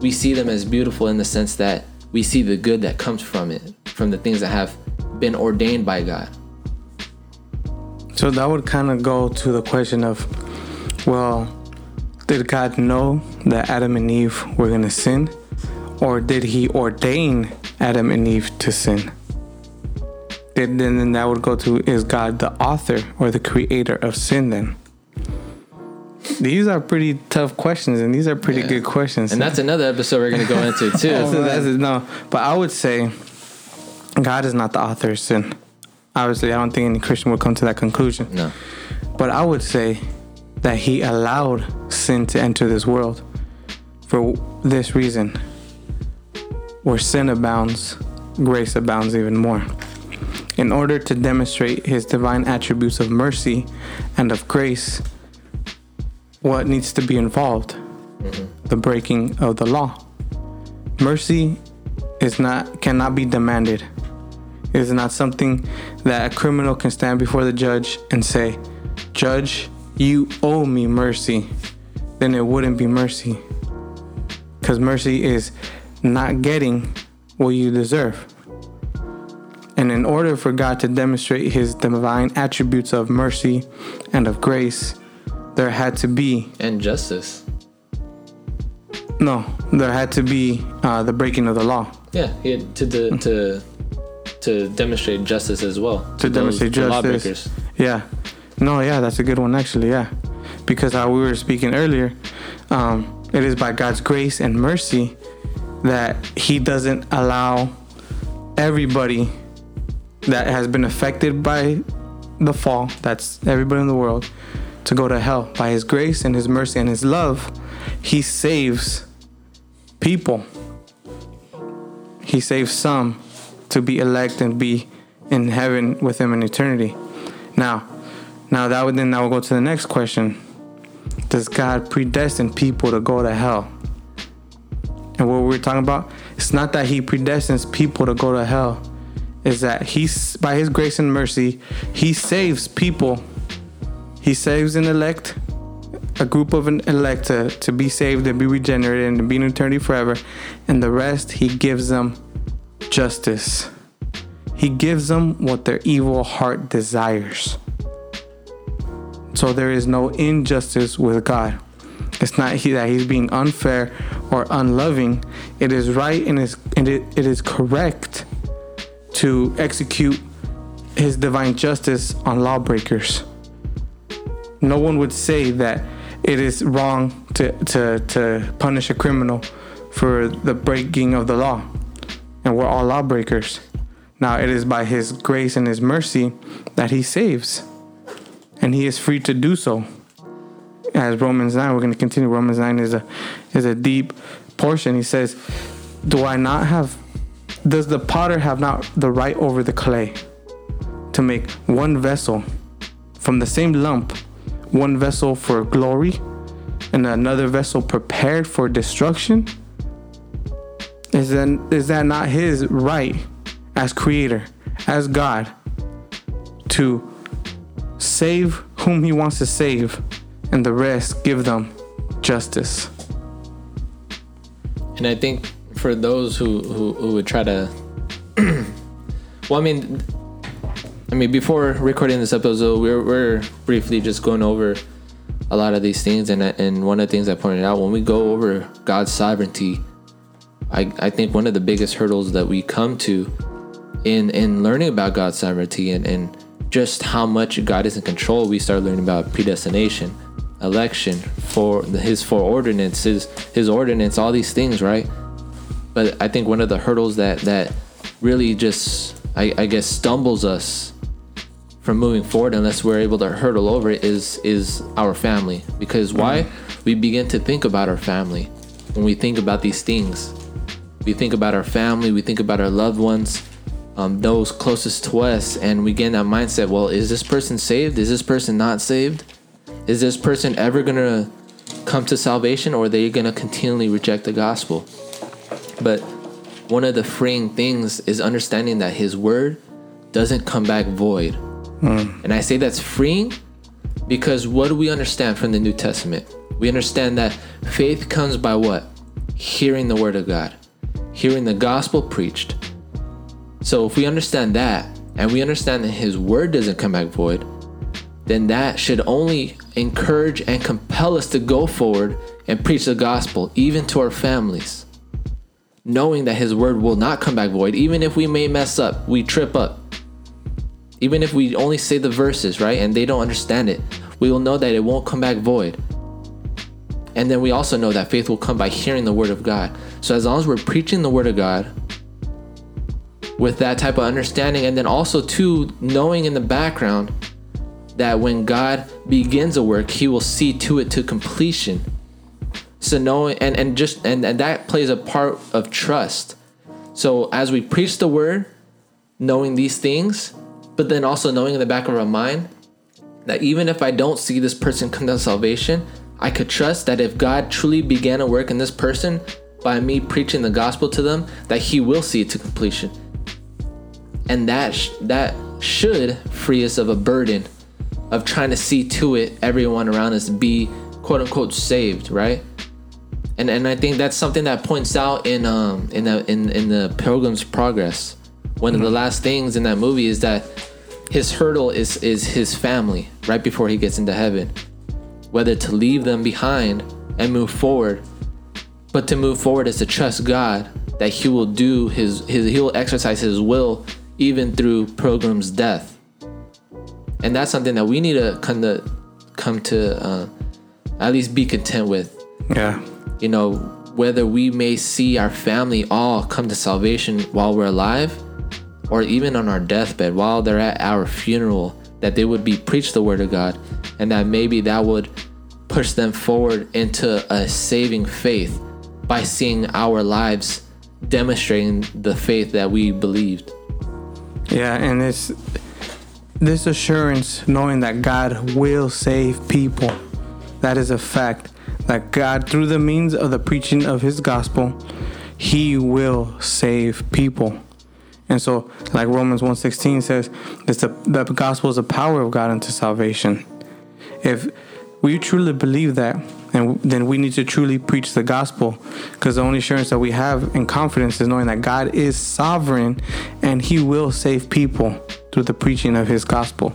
we see them as beautiful in the sense that we see the good that comes from it from the things that have been ordained by god So that would kind of go to the question of, well, did God know that Adam and Eve were going to sin? Or did he ordain Adam and Eve to sin? Then, then that would go to, is God the author or the creator of sin then? These are pretty tough questions, and these are pretty Yeah. good questions. And that's another episode we're gonna go into [laughs] too. that's, no, but I would say God is not the author of sin. Obviously, I don't think any Christian would come to that conclusion. No. But I would say that He allowed sin to enter this world for this reason. Where sin abounds, grace abounds even more. In order to demonstrate His divine attributes of mercy and of grace, what needs to be involved? The breaking of the law. Mercy is not cannot be demanded. It is not something that a criminal can stand before the judge and say, Judge, you owe me mercy. Then it wouldn't be mercy. Because mercy is not getting what you deserve. And in order for God to demonstrate his divine attributes of mercy and of grace, there had to be And justice. no, there had to be uh, the breaking of the law. Yeah, he had to to to, to demonstrate justice as well. To those- demonstrate justice. lawbreakers. Yeah. No, yeah, that's a good one actually, yeah. Because how we were speaking earlier, um, it is by God's grace and mercy that He doesn't allow everybody that has been affected by the fall, that's everybody in the world, to go to hell. By His grace and His mercy and His love, He saves people. He saves some to be elect and be in heaven with Him in eternity. Now, now that would then now we'll go to the next question. Does God predestine people to go to hell? And what we're talking about, it's not that He predestines people to go to hell. Is that He's by His grace and mercy, He saves people. He saves an elect, a group of an elect to, to be saved and be regenerated and to be in eternity forever. And the rest He gives them justice. He gives them what their evil heart desires. So there is no injustice with God. It's not he, that he's being unfair or unloving. It is right and, is, and it, it is correct to execute his divine justice on lawbreakers. No one would say that it is wrong to, to, to punish a criminal for the breaking of the law. And we're all lawbreakers. Now it is by his grace and his mercy that he saves. And he is free to do so. As Romans 9, we're going to continue. Romans 9 is a is a deep portion. He says, Do I not have does the potter have not the right over the clay to make one vessel from the same lump, one vessel for glory and another vessel prepared for destruction? Is that, is that not his right as creator, as God, to save whom he wants to save and the rest give them justice? And I think for those who who, who would try to, [clears throat] well, I mean, I mean, before recording this episode, we're we're briefly just going over a lot of these things, and and one of the things I pointed out when we go over God's sovereignty, I I think one of the biggest hurdles that we come to in in learning about God's sovereignty and and just how much God is in control, we start learning about predestination, election, for His foreordinances, His ordinance, all these things, right? But I think one of the hurdles that that really just I, I guess stumbles us from moving forward unless we're able to hurdle over it is is our family. Because why? We begin to think about our family when we think about these things. We think about our family we think about our loved ones um, those closest to us and we get in that mindset well is this person saved is this person not saved is this person ever gonna come to salvation or are they gonna continually reject the gospel but one of the freeing things is understanding that his word doesn't come back void and I say that's freeing because what do we understand from the New Testament? We understand that faith comes by what? Hearing the word of God, hearing the gospel preached. So if we understand that and we understand that his word doesn't come back void, then that should only encourage and compel us to go forward and preach the gospel, even to our families. Knowing that His word will not come back void, even if we may mess up, we trip up. Even if we only say the verses, right, and they don't understand it, we will know that it won't come back void. And then we also know that faith will come by hearing the word of God. So as long as we're preaching the word of God with that type of understanding, and then also too knowing in the background that when God begins a work, He will see to it to completion. So knowing and, and just and, and that plays a part of trust. So as we preach the word, knowing these things, but then also knowing in the back of our mind that even if I don't see this person come to salvation, I could trust that if God truly began a work in this person by me preaching the gospel to them, that He will see it to completion. And that sh- that should free us of a burden of trying to see to it everyone around us be quote unquote saved, right? And and I think that's something that points out in um in the in in the Pilgrim's Progress. One of the last things in that movie is that his hurdle is is his family right before he gets into heaven. Whether to leave them behind and move forward, but to move forward is to trust God that He will do His His He will exercise His will even through Pilgrim's death. And that's something that we need to kind of come to uh, at least be content with Yeah. you know, whether we may see our family all come to salvation while we're alive, or even on our deathbed while they're at our funeral, that they would be preached the word of God, and that maybe that would push them forward into a saving faith by seeing our lives demonstrating the faith that we believed. Yeah, and it's this assurance knowing that God will save people. That is a fact. That God, through the means of the preaching of His gospel, He will save people. And so, like Romans 1.16 says, it's the, the gospel is the power of God unto salvation. If we truly believe that, and then we need to truly preach the gospel, because the only assurance that we have and confidence is knowing that God is sovereign and He will save people through the preaching of His gospel.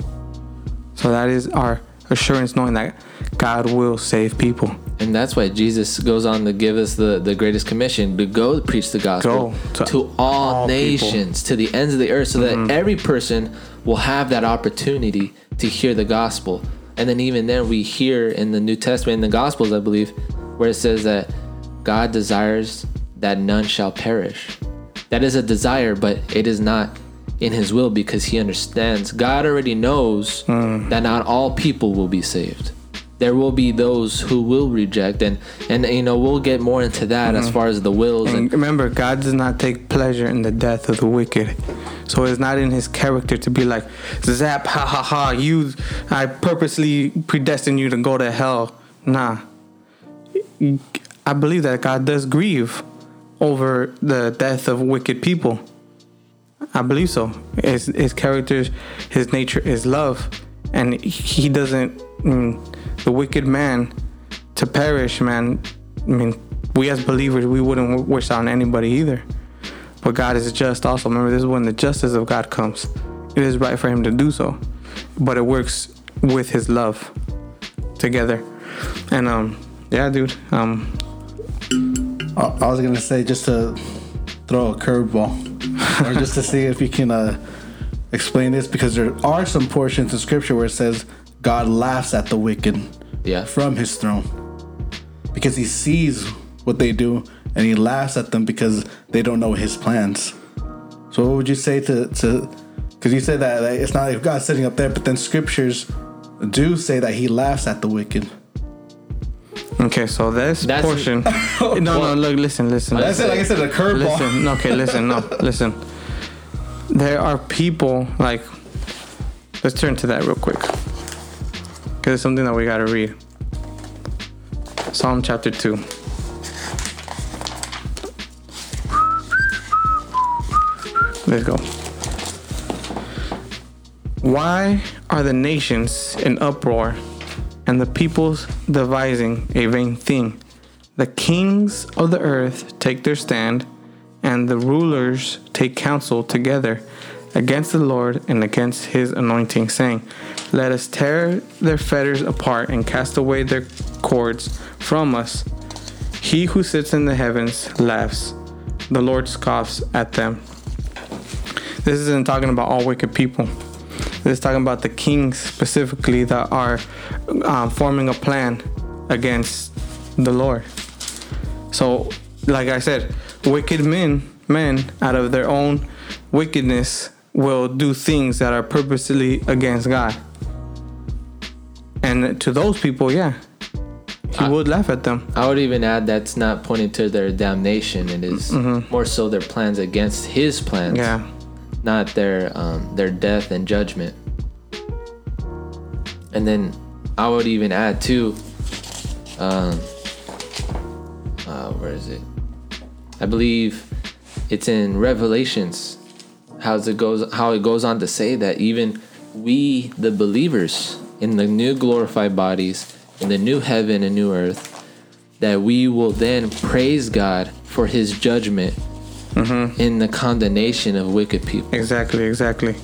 So that is our assurance, knowing that God will save people. And that's why Jesus goes on to give us the, the greatest commission to go preach the gospel Go to, to all, all people. nations, to the ends of the earth, so that mm-hmm. every person will have that opportunity to hear the gospel. And then, even then, we hear in the New Testament, in the Gospels, I believe, where it says that God desires that none shall perish. That is a desire, but it is not in His will because He understands. God already knows mm. that not all people will be saved there will be those who will reject and and you know we'll get more into that as mm. far as the wills And and remember, God does not take pleasure in the death of the wicked. So it's not in his character to be like, zap, ha ha ha, you, I purposely predestined you to go to hell. Nah. I believe that God does grieve over the death of wicked people. I believe so. His, his character, his nature is love. And he doesn't, mm, the wicked man to perish, man. I mean, we as believers, we wouldn't wish on anybody either. But God is just also. Remember, this is when the justice of God comes. It is right for him to do so. But it works with his love together. And um yeah, dude. Um I I was gonna say just to throw a curveball, or just to see if you can uh, explain this, because there are some portions in Scripture where it says God laughs at the wicked yeah from His throne, because He sees what they do and He laughs at them because they don't know His plans. So, what would you say to to? Because you said that like, it's not like God sitting up there, but then Scriptures do say that He laughs at the wicked. okay, so this That's- portion [laughs] [laughs] No, no, look, listen, listen. I listen. said, like I said, a curveball. Listen, okay, listen, no, [laughs] listen. There are people like. Let's turn to that real quick, because it's something that we gotta read. Psalm chapter two. Let's go. Why are the nations in uproar, and the peoples devising a vain thing? The kings of the earth take their stand, and the rulers take counsel together against the Lord and against his anointing, saying, Let us tear their fetters apart and cast away their cords from us. He who sits in the heavens laughs, the Lord scoffs at them. This isn't talking about all wicked people. This is talking about the kings specifically that are um, forming a plan against the Lord. So, like I said, wicked men, men out of their own wickedness will do things that are purposely against God. And to those people, yeah, he would laugh at them. I would even add that's not pointing to their damnation. It is more so their plans against His plans, Yeah. Not their um, their death and judgment. And then I would even add too. Um, uh, where is it? I believe it's in Revelations. How it goes? How it goes on to say that even we, the believers, in the new glorified bodies, in the new heaven and new earth, that we will then praise God for His judgment Mm-hmm. in the condemnation of wicked people. Exactly, exactly.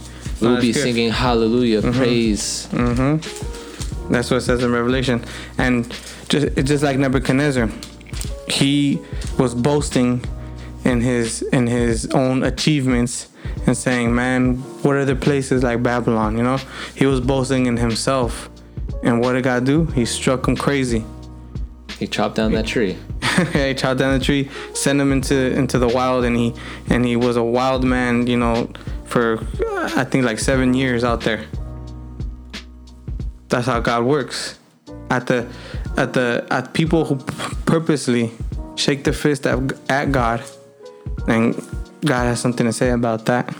We'll No, be good. singing Hallelujah, mm-hmm. praise. Mm-hmm. That's what it says in Revelation. And just it's just like Nebuchadnezzar, he was boasting in his in his own achievements and saying, "Man, what are the places like Babylon?" You know, he was boasting in himself. And what did God do? He struck him crazy. He chopped down that tree. The tree, sent him into into the wild, and he and he was a wild man. You know, for I think like seven years out there. That's how God works. At the at the at people who purposely shake their fist at, at God, and God has something to say about that.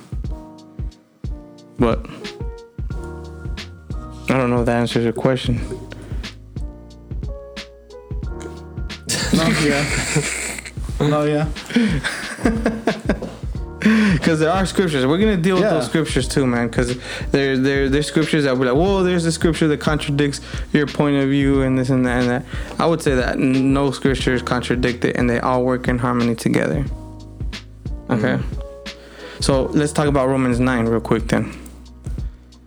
But I don't know if that answers your question. No, yeah. no, yeah. [laughs] Because there are scriptures. We're gonna deal with Yeah. those scriptures too, man. Because there, there, there's scriptures that we're like, whoa, there's a scripture that contradicts your point of view and this and that and that. I would say that no scriptures contradict it, and they all work in harmony together. Okay. So let's talk about Romans nine real quick then.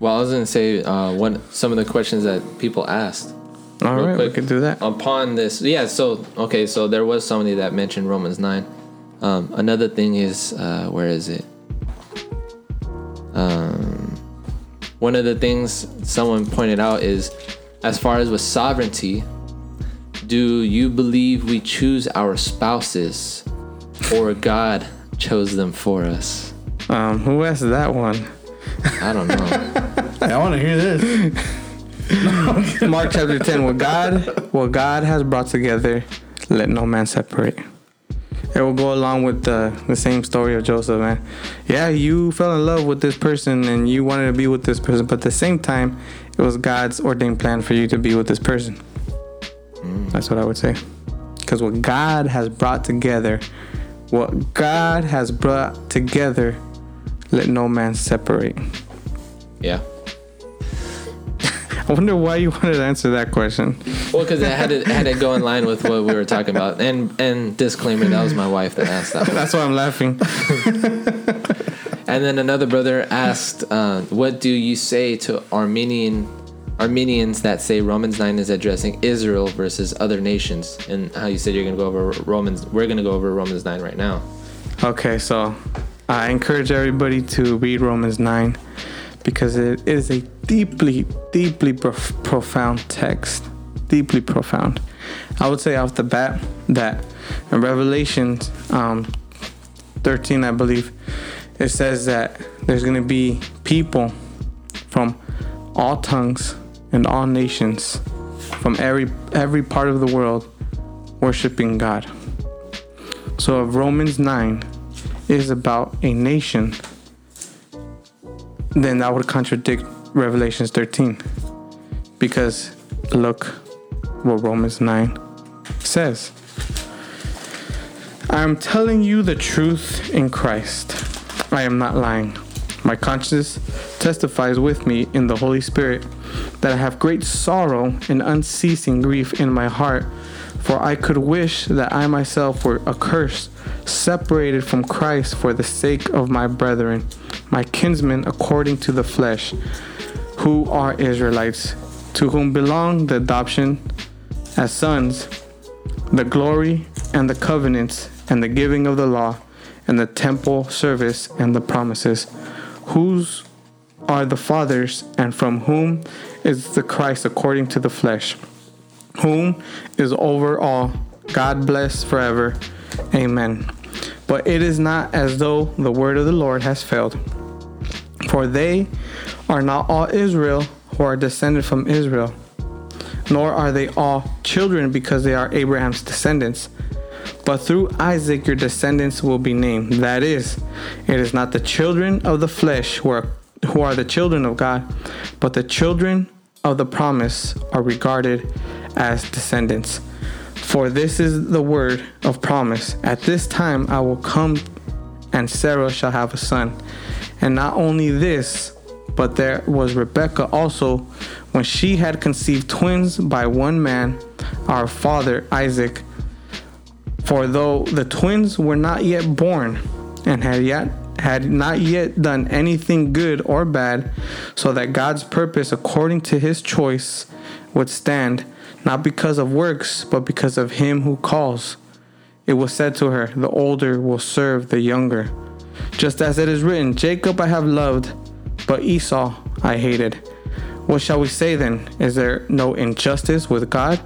Well, I was gonna say uh, one some of the questions that people asked. All Real right, quick. we could do that. upon this yeah so okay so there was somebody that mentioned romans 9 um, another thing is uh, where is it um, one of the things someone pointed out is as far as with sovereignty do you believe we choose our spouses or god chose them for us Um, who asked that one? i don't know Hey, [laughs] I want to hear this. [laughs] [laughs] Mark chapter ten. What God, what God has brought together, let no man separate. It will go along with the the same story of Joseph, man. Yeah, you fell in love with this person and you wanted to be with this person, but at the same time, it was God's ordained plan for you to be with this person. Mm. That's what I would say. Because what God has brought together, what God has brought together, let no man separate. yeah [laughs] I wonder why you wanted to answer that question. well because it had to, it had to go in line with what we were talking about and and disclaimer that was my wife that asked that [laughs] one. That's why I'm laughing. [laughs] And then another brother asked, uh, "What do you say to Arminian Arminians that say Romans nine is addressing Israel versus other nations?" And how you said you're gonna go over Romans. We're gonna go over Romans nine right now. Okay, so I encourage everybody to read Romans 9 because it is a deeply, deeply prof- profound text. Deeply profound. I would say off the bat that in Revelation um, 13, I believe, it says that there's going to be people from all tongues and all nations from every every part of the world worshiping God. So Romans 9 is about a nation, then that would contradict Revelations 13. Because look what Romans 9 says. I am telling you the truth in Christ. I am not lying. My conscience testifies with me in the Holy Spirit that I have great sorrow and unceasing grief in my heart, for I could wish that I myself were accursed, separated from Christ for the sake of my brethren, my kinsmen according to the flesh, who are Israelites, to whom belong the adoption as sons, the glory and the covenants, and the giving of the law, and the temple service and the promises, whose are the fathers, and from whom is the Christ according to the flesh, whom is over all, God bless forever. Amen. But it is not as though the word of the Lord has failed. For they are not all Israel who are descended from Israel, nor are they all children because they are Abraham's descendants. But through Isaac your descendants will be named. That is, it is not the children of the flesh who are, who are the children of God, but the children of the promise are regarded as descendants. For this is the word of promise. At this time I will come, and Sarah shall have a son. And not only this, but there was Rebekah also, when she had conceived twins by one man, our father Isaac. For though the twins were not yet born, and had yet had not yet done anything good or bad, so that God's purpose according to his choice would stand, not because of works, but because of him who calls. It was said to her, The older will serve the younger. Just as it is written, Jacob I have loved, but Esau I hated. What shall we say then? Is there no injustice with God?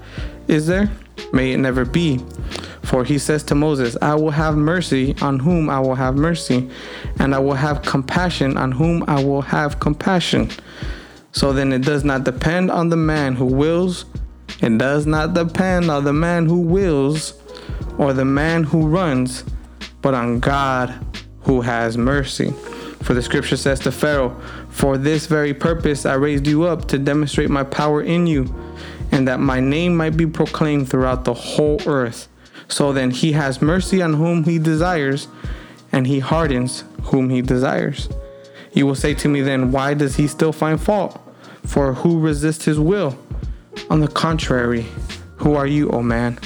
Is there? May it never be. For he says to Moses, I will have mercy on whom I will have mercy, and I will have compassion on whom I will have compassion. So then it does not depend on the man who wills, it does not depend on the man who wills or the man who runs, but on God who has mercy. For the scripture says to Pharaoh, For this very purpose I raised you up to demonstrate my power in you, and that my name might be proclaimed throughout the whole earth. So then he has mercy on whom he desires, and he hardens whom he desires. You will say to me then, Why does he still find fault? For who resists his will? On the contrary, who are you, O man,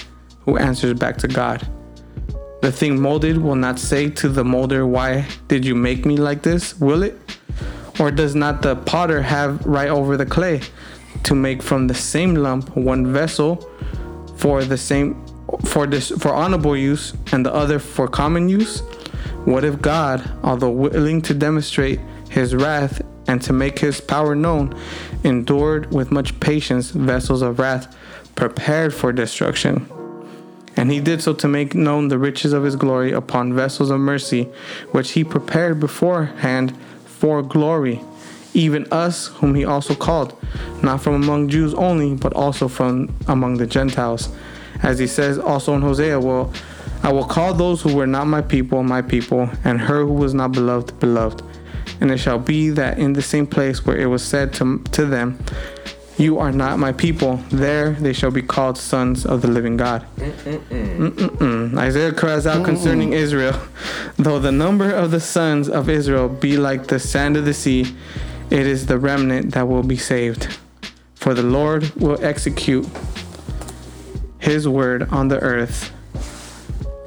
who answers back to God? The thing molded will not say to the molder, Why did you make me like this? Will it? Or does not the potter have right over the clay to make from the same lump one vessel for the same for this for honorable use and the other for common use? What if God, although willing to demonstrate his wrath and to make his power known, endured with much patience vessels of wrath prepared for destruction? And he did so to make known the riches of his glory upon vessels of mercy, which he prepared beforehand for glory, even us, whom he also called, not from among Jews only, but also from among the Gentiles. As he says also in Hosea, well, I will call those who were not my people, my people, and her who was not beloved, beloved. And it shall be that in the same place where it was said to, to them, You are not my people, there they shall be called sons of the living God. Mm-mm-mm. Isaiah cries out concerning Israel, though the number of the sons of Israel be like the sand of the sea, it is the remnant that will be saved. For the Lord will execute his word on the earth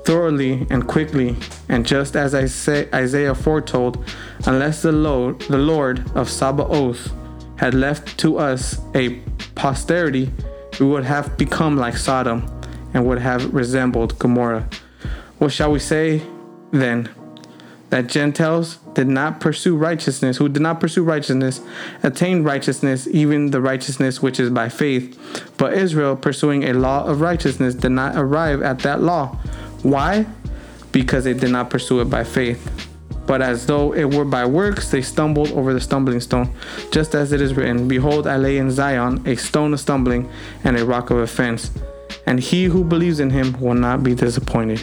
thoroughly and quickly, and just as I say, Isaiah foretold, unless the Lord, the Lord of Sabaoth had left to us a posterity, we would have become like Sodom and would have resembled Gomorrah. What shall we say then? That Gentiles did not pursue righteousness, who did not pursue righteousness, attained righteousness, even the righteousness which is by faith. But Israel, pursuing a law of righteousness, did not arrive at that law. Why? Because they did not pursue it by faith. But as though it were by works, they stumbled over the stumbling stone. Just as it is written Behold, I lay in Zion a stone of stumbling and a rock of offense, and he who believes in him will not be disappointed.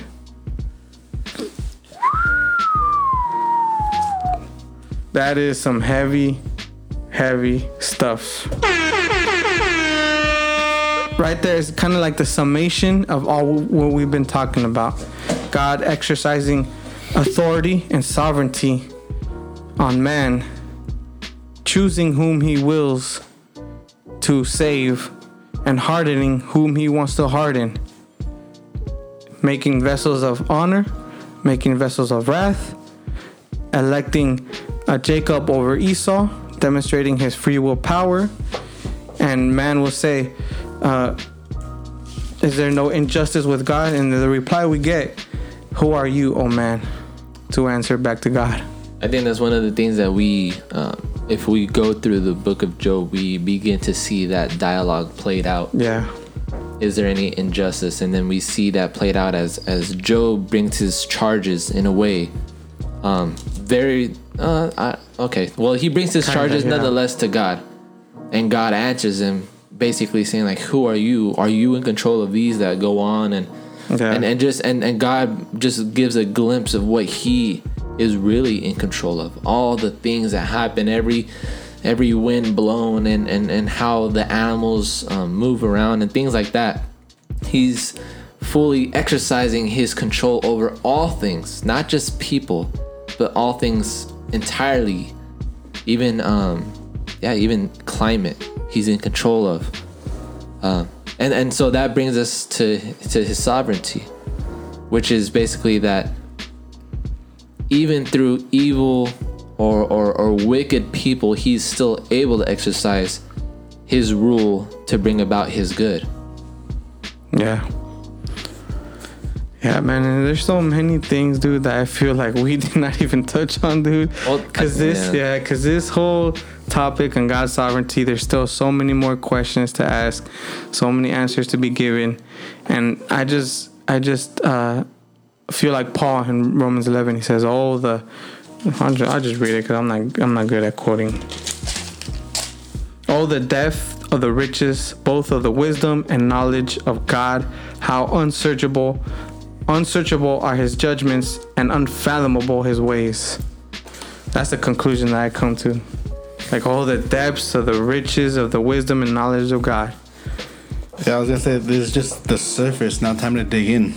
That is some heavy, heavy stuff. Right there is kind of like the summation of all what we've been talking about. God exercising authority and sovereignty on man, choosing whom he wills to save, and hardening whom he wants to harden, making vessels of honor, making vessels of wrath, electing uh, Jacob over Esau, demonstrating his free will power. And man will say, uh, Is there no injustice with God? And the reply we get, Who are you, oh man? To answer back to God. I think that's one of the things that we, um, if we go through the book of Job, we begin to see that dialogue played out. Yeah. Is there any injustice? And then we see that played out as as Job brings his charges in a way, um, very. Uh, I, okay, well, he brings his Kinda, charges yeah. nonetheless to God, and God answers him basically saying like, "Who are you? Are you in control of these that go on?" And Yeah. and and just and and God just gives a glimpse of what He is really in control of. All the things that happen, every every wind blown, and and and how the animals um, move around and things like that. He's fully exercising His control over all things, not just people, but all things entirely. Even um, yeah, even climate. He's in control of. Um, and and so that brings us to to his sovereignty, which is basically that even through evil or, or, or wicked people, he's still able to exercise his rule to bring about his good. Yeah. Yeah, man, and there's so many things, dude, that I feel like we [laughs] did not even touch on, dude. Well, Cause I- this, yeah. yeah, cause this whole topic on God's sovereignty, there's still so many more questions to ask, so many answers to be given, and I just, I just uh, feel like Paul in Romans 11, he says, all the," I'll just, I'll just read it because I'm not, I'm not good at quoting. All the depth of the riches, both of the wisdom and knowledge of God, how unsearchable, unsearchable are his judgments and unfathomable his ways. That's the conclusion that I come to. Like all the depths of the riches of the wisdom and knowledge of God. Yeah, I was gonna say this is just the surface. Now time to dig in.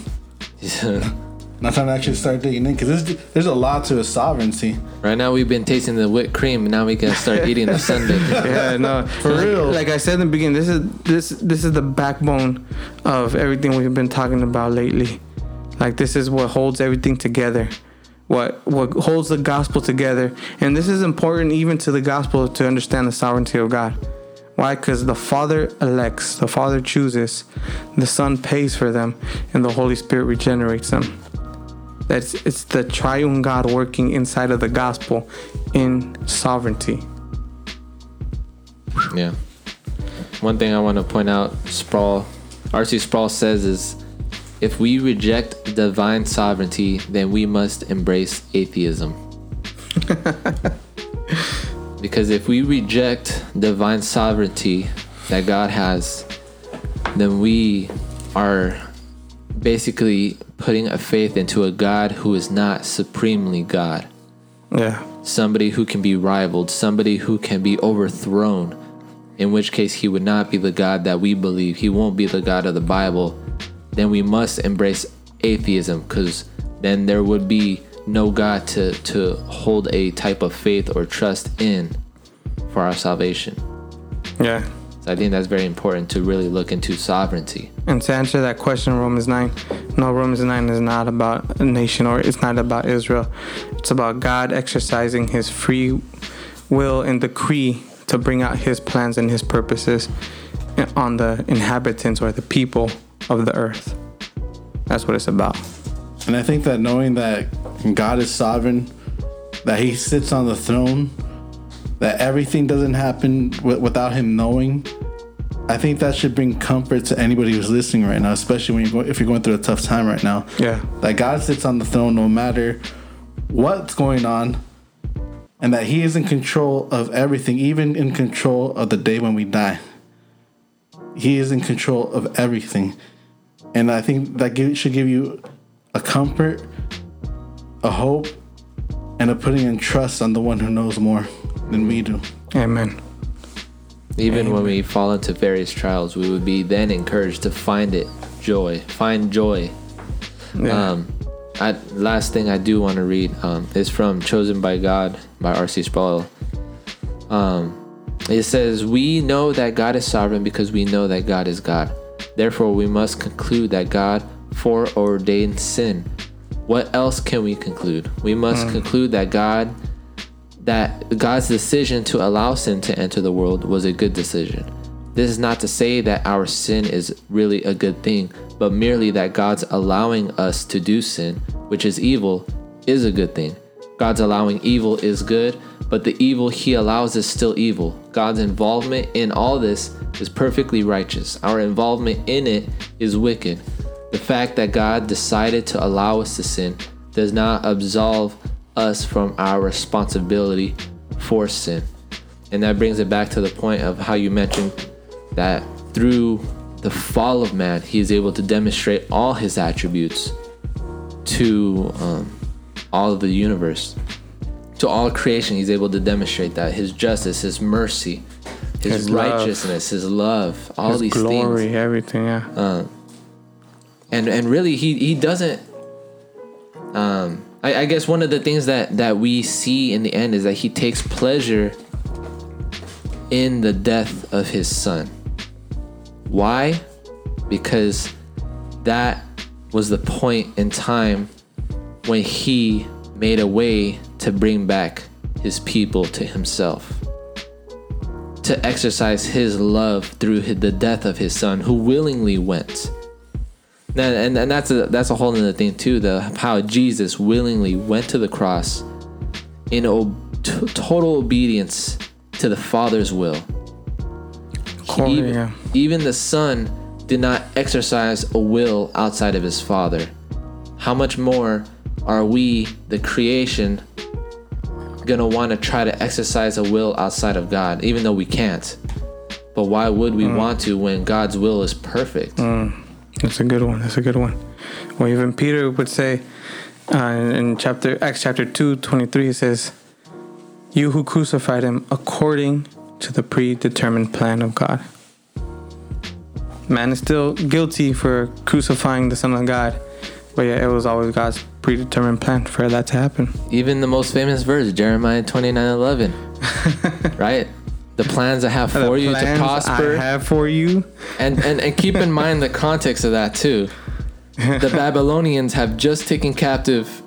[laughs] Now time to actually start digging in because there's there's a lot to his sovereignty. right now we've been tasting the whipped cream, and now we can start [laughs] eating the sundae. Yeah, no, [laughs] For like, real. Like I said in the beginning, this is this this is the backbone of everything we've been talking about lately. Like this is what holds everything together. What what holds the gospel together. And this is important even to the gospel to understand the sovereignty of God. Why? Because the Father elects, the Father chooses, the Son pays for them, and the Holy Spirit regenerates them. That's it's the triune God working inside of the gospel in sovereignty. Yeah. One thing I want to point out, Sproul, R.C. Sproul says is, if we reject divine sovereignty, then we must embrace atheism. [laughs] because if we reject divine sovereignty that God has, then we are basically putting a faith into a God who is not supremely God Yeah. somebody who can be rivaled, somebody who can be overthrown, in which case he would not be the God that we believe. He won't be the God of the Bible. Then we must embrace atheism because then there would be no God to, to hold a type of faith or trust in for our salvation. Yeah. So I think that's very important to really look into sovereignty. And to answer that question, Romans 9, no, Romans 9 is not about a nation or it's not about Israel. It's about God exercising his free will and decree to bring out his plans and his purposes on the inhabitants or the people of the earth. That's what it's about. And I think that knowing that God is sovereign, that He sits on the throne, that everything doesn't happen w- without Him knowing, I think that should bring comfort to anybody who's listening right now, especially when you're go- if you're going through a tough time right now. Yeah. That God sits on the throne no matter what's going on, and that He is in control of everything, even in control of the day when we die. He is in control of everything. And I think that give, should give you a comfort, a hope, and a putting in trust on the one who knows more than we do. Amen. Even when we fall into various trials, we would be then encouraged to find it joy, find joy Yeah. Um, I, last thing I do want to read um, is from Chosen by God by R.C. Sproul. Um, it says, We know that God is sovereign because we know that God is God. Therefore, we must conclude that God foreordained sin. What else can we conclude? We must hmm. conclude that God that God's decision to allow sin to enter the world was a good decision. This is not to say that our sin is really a good thing, but merely that God's allowing us to do sin, which is evil, is a good thing. God's allowing evil is good, but the evil he allows is still evil. God's involvement in all this is perfectly righteous. Our involvement in it is wicked. The fact that God decided to allow us to sin does not absolve us from our responsibility for sin. And that brings it back to the point of how you mentioned that through the fall of man, he is able to demonstrate all his attributes to um, all of the universe, to all creation. He's able to demonstrate that his justice, his mercy, his, His love. righteousness, his love, all His these glory, things. everything. Yeah. and and really he he doesn't um I, I guess one of the things that that we see in the end is that he takes pleasure in the death of his son why because that was the point in time when he made a way to bring back his people to himself to exercise his love through the death of his son who willingly went and, and, and that's a that's a whole other thing too. The how Jesus willingly went to the cross in ob- t- total obedience to the Father's will. Cool, even, yeah. even the Son did not exercise a will outside of his Father. How much more are we, the creation, gonna want to try to exercise a will outside of God, even though we can't? But why would we Mm. want to when God's will is perfect? That's a good one. That's a good one. Well, even Peter would say uh, in chapter Acts chapter 2, 23, it says, You who crucified him according to the predetermined plan of God. Man is still guilty for crucifying the Son of God, but yeah, it was always God's predetermined plan for that to happen. Even the most famous verse, Jeremiah 29 11. [laughs] right? The plans I have for The you to prosper. I have for you. and, and, and keep in mind the context of that too. The [laughs] Babylonians have just taken captive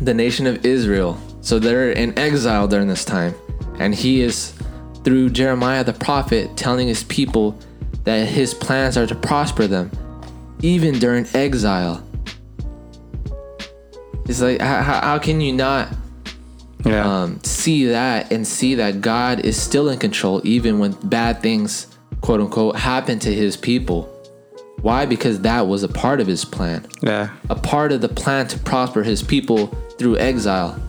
the nation of Israel. So they're in exile during this time. And he is, through Jeremiah the prophet, telling his people that his plans are to prosper them, even during exile. It's like, how, how can you not Yeah. um, see that and see that God is still in control even when bad things, quote unquote, happen to his people. Why? Because that was a part of his plan, yeah. a part of the plan to prosper his people through exile.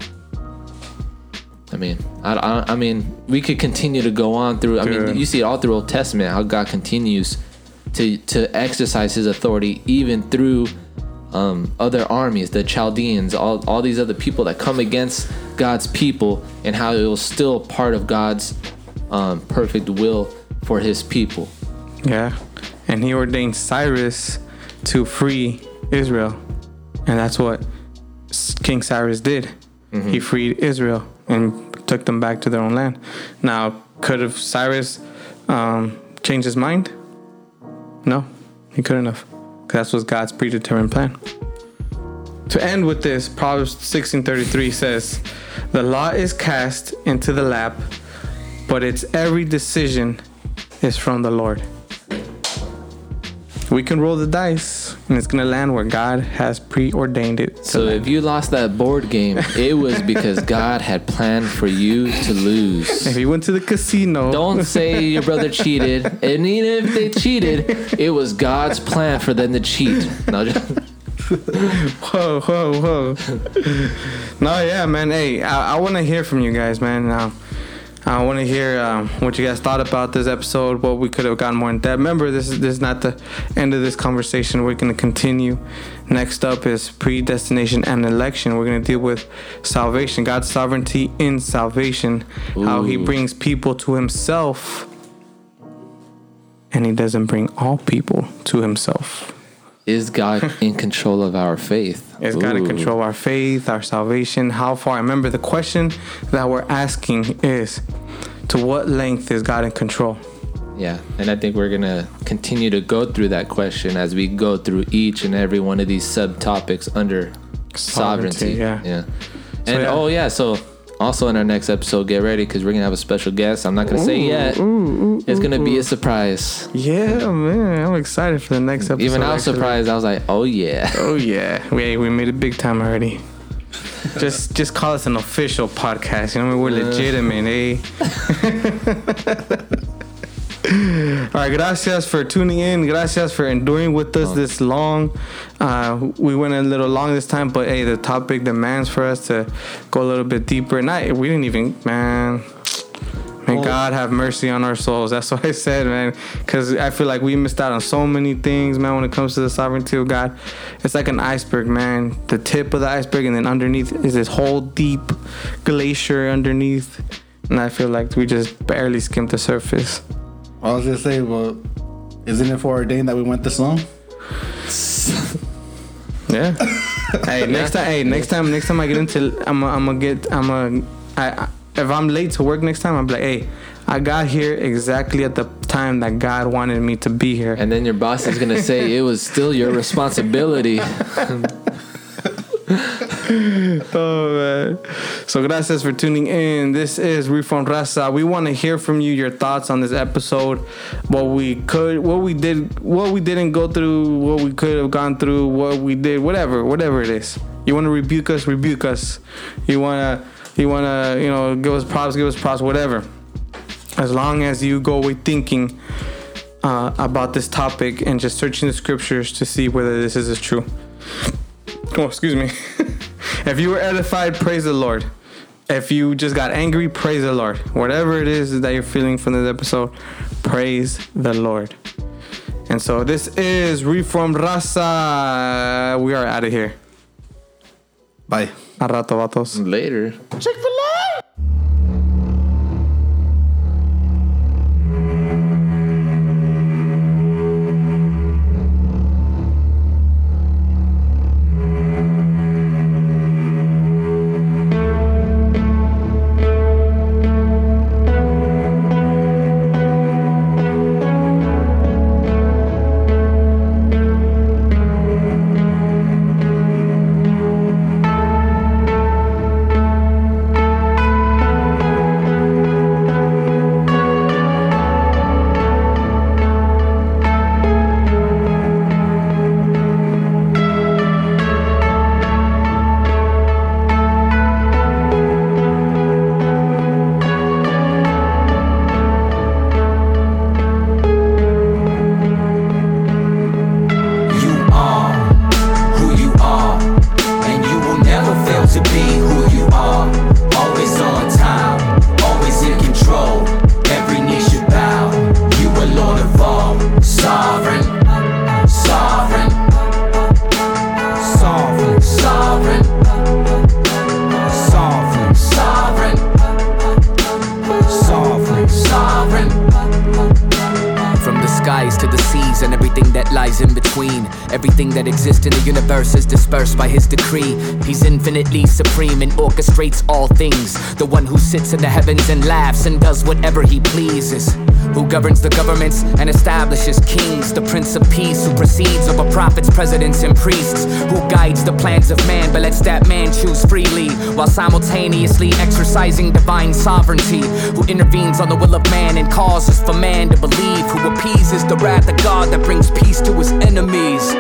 I mean, I, I, I mean, we could continue to go on through. I mean, you see it all through Old Testament how God continues to to exercise His authority even through um, other armies, the Chaldeans, all all these other people that come against God's people, and how it was still part of God's um, perfect will for His people. Yeah. And he ordained Cyrus to free Israel. And that's what King Cyrus did. He freed Israel and took them back to their own land. Now, could have Cyrus um, changed his mind? No, he couldn't have. 'Cause That was God's predetermined plan. To end with this, Proverbs 16:33 says, "The law is cast into the lap, but its every decision is from the Lord." We can roll the dice, and it's gonna land where God has preordained it. So land. if you lost that board game, it was because God had planned for you to lose. if you went to the casino, Don't say your brother cheated. And even if they cheated, it was God's plan for them to cheat. No, just, [laughs] whoa, whoa, whoa. no, yeah, man. Hey, I, I want to hear from you guys, man. Now, I want to hear um, what you guys thought about this episode. What we could have gotten more in depth. Remember, this is this is not the end of this conversation. We're gonna continue. Next up is predestination and election. We're gonna deal with salvation, God's sovereignty in salvation, how He brings people to Himself, and He doesn't bring all people to Himself. [laughs] is God in control of our faith? It's got to Ooh. control our faith, our salvation. How far? Remember, the question that we're asking is to what length is God in control? Yeah, and I think we're gonna continue to go through that question as we go through each and every one of these subtopics under sovereignty. Sovereignty, yeah. yeah. So, And yeah. oh yeah, so also in our next episode, get ready because we're gonna have a special guest. I'm not gonna say yet. Ooh, it's gonna be a surprise. Yeah, man, I'm excited for the next episode. Even I was actually. surprised. I was like, oh yeah. [laughs] Oh yeah, we we made it big time already. just just call us an official podcast. You know, what I mean? we're legitimate, eh? [laughs] [laughs] All right, gracias for tuning in. Gracias for enduring with us this long. Uh, we went a little long this time, but hey, the topic demands for us to go a little bit deeper. Not we didn't even, man. May God have mercy on our souls. That's [laughs] what I said, man. Because I feel like we missed out on so many things, man, when it comes to the sovereignty of God. It's like an iceberg, man. The tip of the iceberg, and then underneath is this whole deep glacier underneath. And I feel like we just barely skimmed the surface. I was gonna say, well, isn't it for foreordained that we went this long? [laughs] Yeah. [laughs] hey, next time. Hey, next time. Next time I get into, I'm. I'm gonna get. I'm gonna. I, I, if I'm late to work next time, I'm like, hey, I got here exactly at the time that God wanted me to be here. And then your boss is gonna say it was still your responsibility. [laughs] [laughs] Oh man. So gracias for tuning in. This is Reformed Raza. We want to hear from you your thoughts on this episode. What we could what we did what we didn't go through, what we could have gone through, what we did, whatever, whatever it is. You want to rebuke us, rebuke us. You wanna you wanna, you know, give us props, give us props, whatever. As long as you go away thinking uh, about this topic and just searching the scriptures to see whether this is true. Oh, excuse me. [laughs] if you were edified, praise the Lord. If you just got angry, praise the Lord. Whatever it is that you're feeling from this episode, praise the Lord. And so this is Reformed Raza. We are out of here. Bye. A rato, vatos. Later. You sits in the heavens and laughs and does whatever he pleases. Who governs the governments and establishes kings. The Prince of Peace who precedes over prophets, presidents, and priests. Who guides the plans of man but lets that man choose freely. While simultaneously exercising divine sovereignty. Who intervenes on the will of man and causes for man to believe. Who appeases the wrath of God that brings peace to his enemies.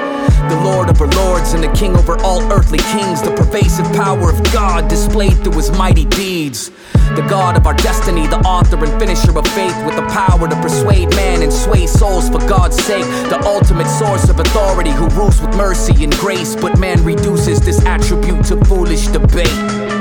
The Lord over lords and the King over all earthly kings. The pervasive power of God displayed through his mighty deeds. The God of our destiny, the author and finisher of faith, with the power to persuade man and sway souls for God's sake. The ultimate source of authority, who rules with mercy and grace, but man reduces this attribute to foolish debate.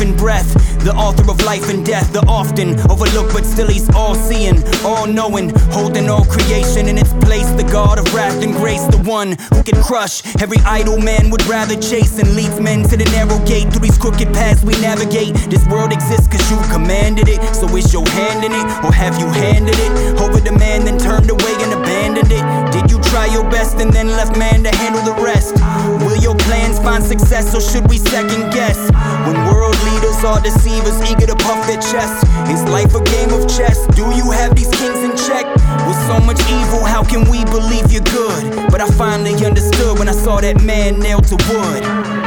Life and breath? The author of life and death, the often overlooked, but still he's all seeing, all knowing, holding all creation in its place. The God of wrath and grace, the one who can crush every idle man would rather chase and leads men to the narrow gate through these crooked paths we navigate. This world exists cause you commanded it. So is your hand in it, or have you handed it over the man, then turned away and abandoned it? Did you try your best and then left man to handle the rest? Will your plans find success, or should we second guess? When world are deceivers, eager to puff their chests, is life a game of chess? Do you have these kings in check? With so much evil, how can we believe you're good? But I finally understood when I saw that man nailed to wood.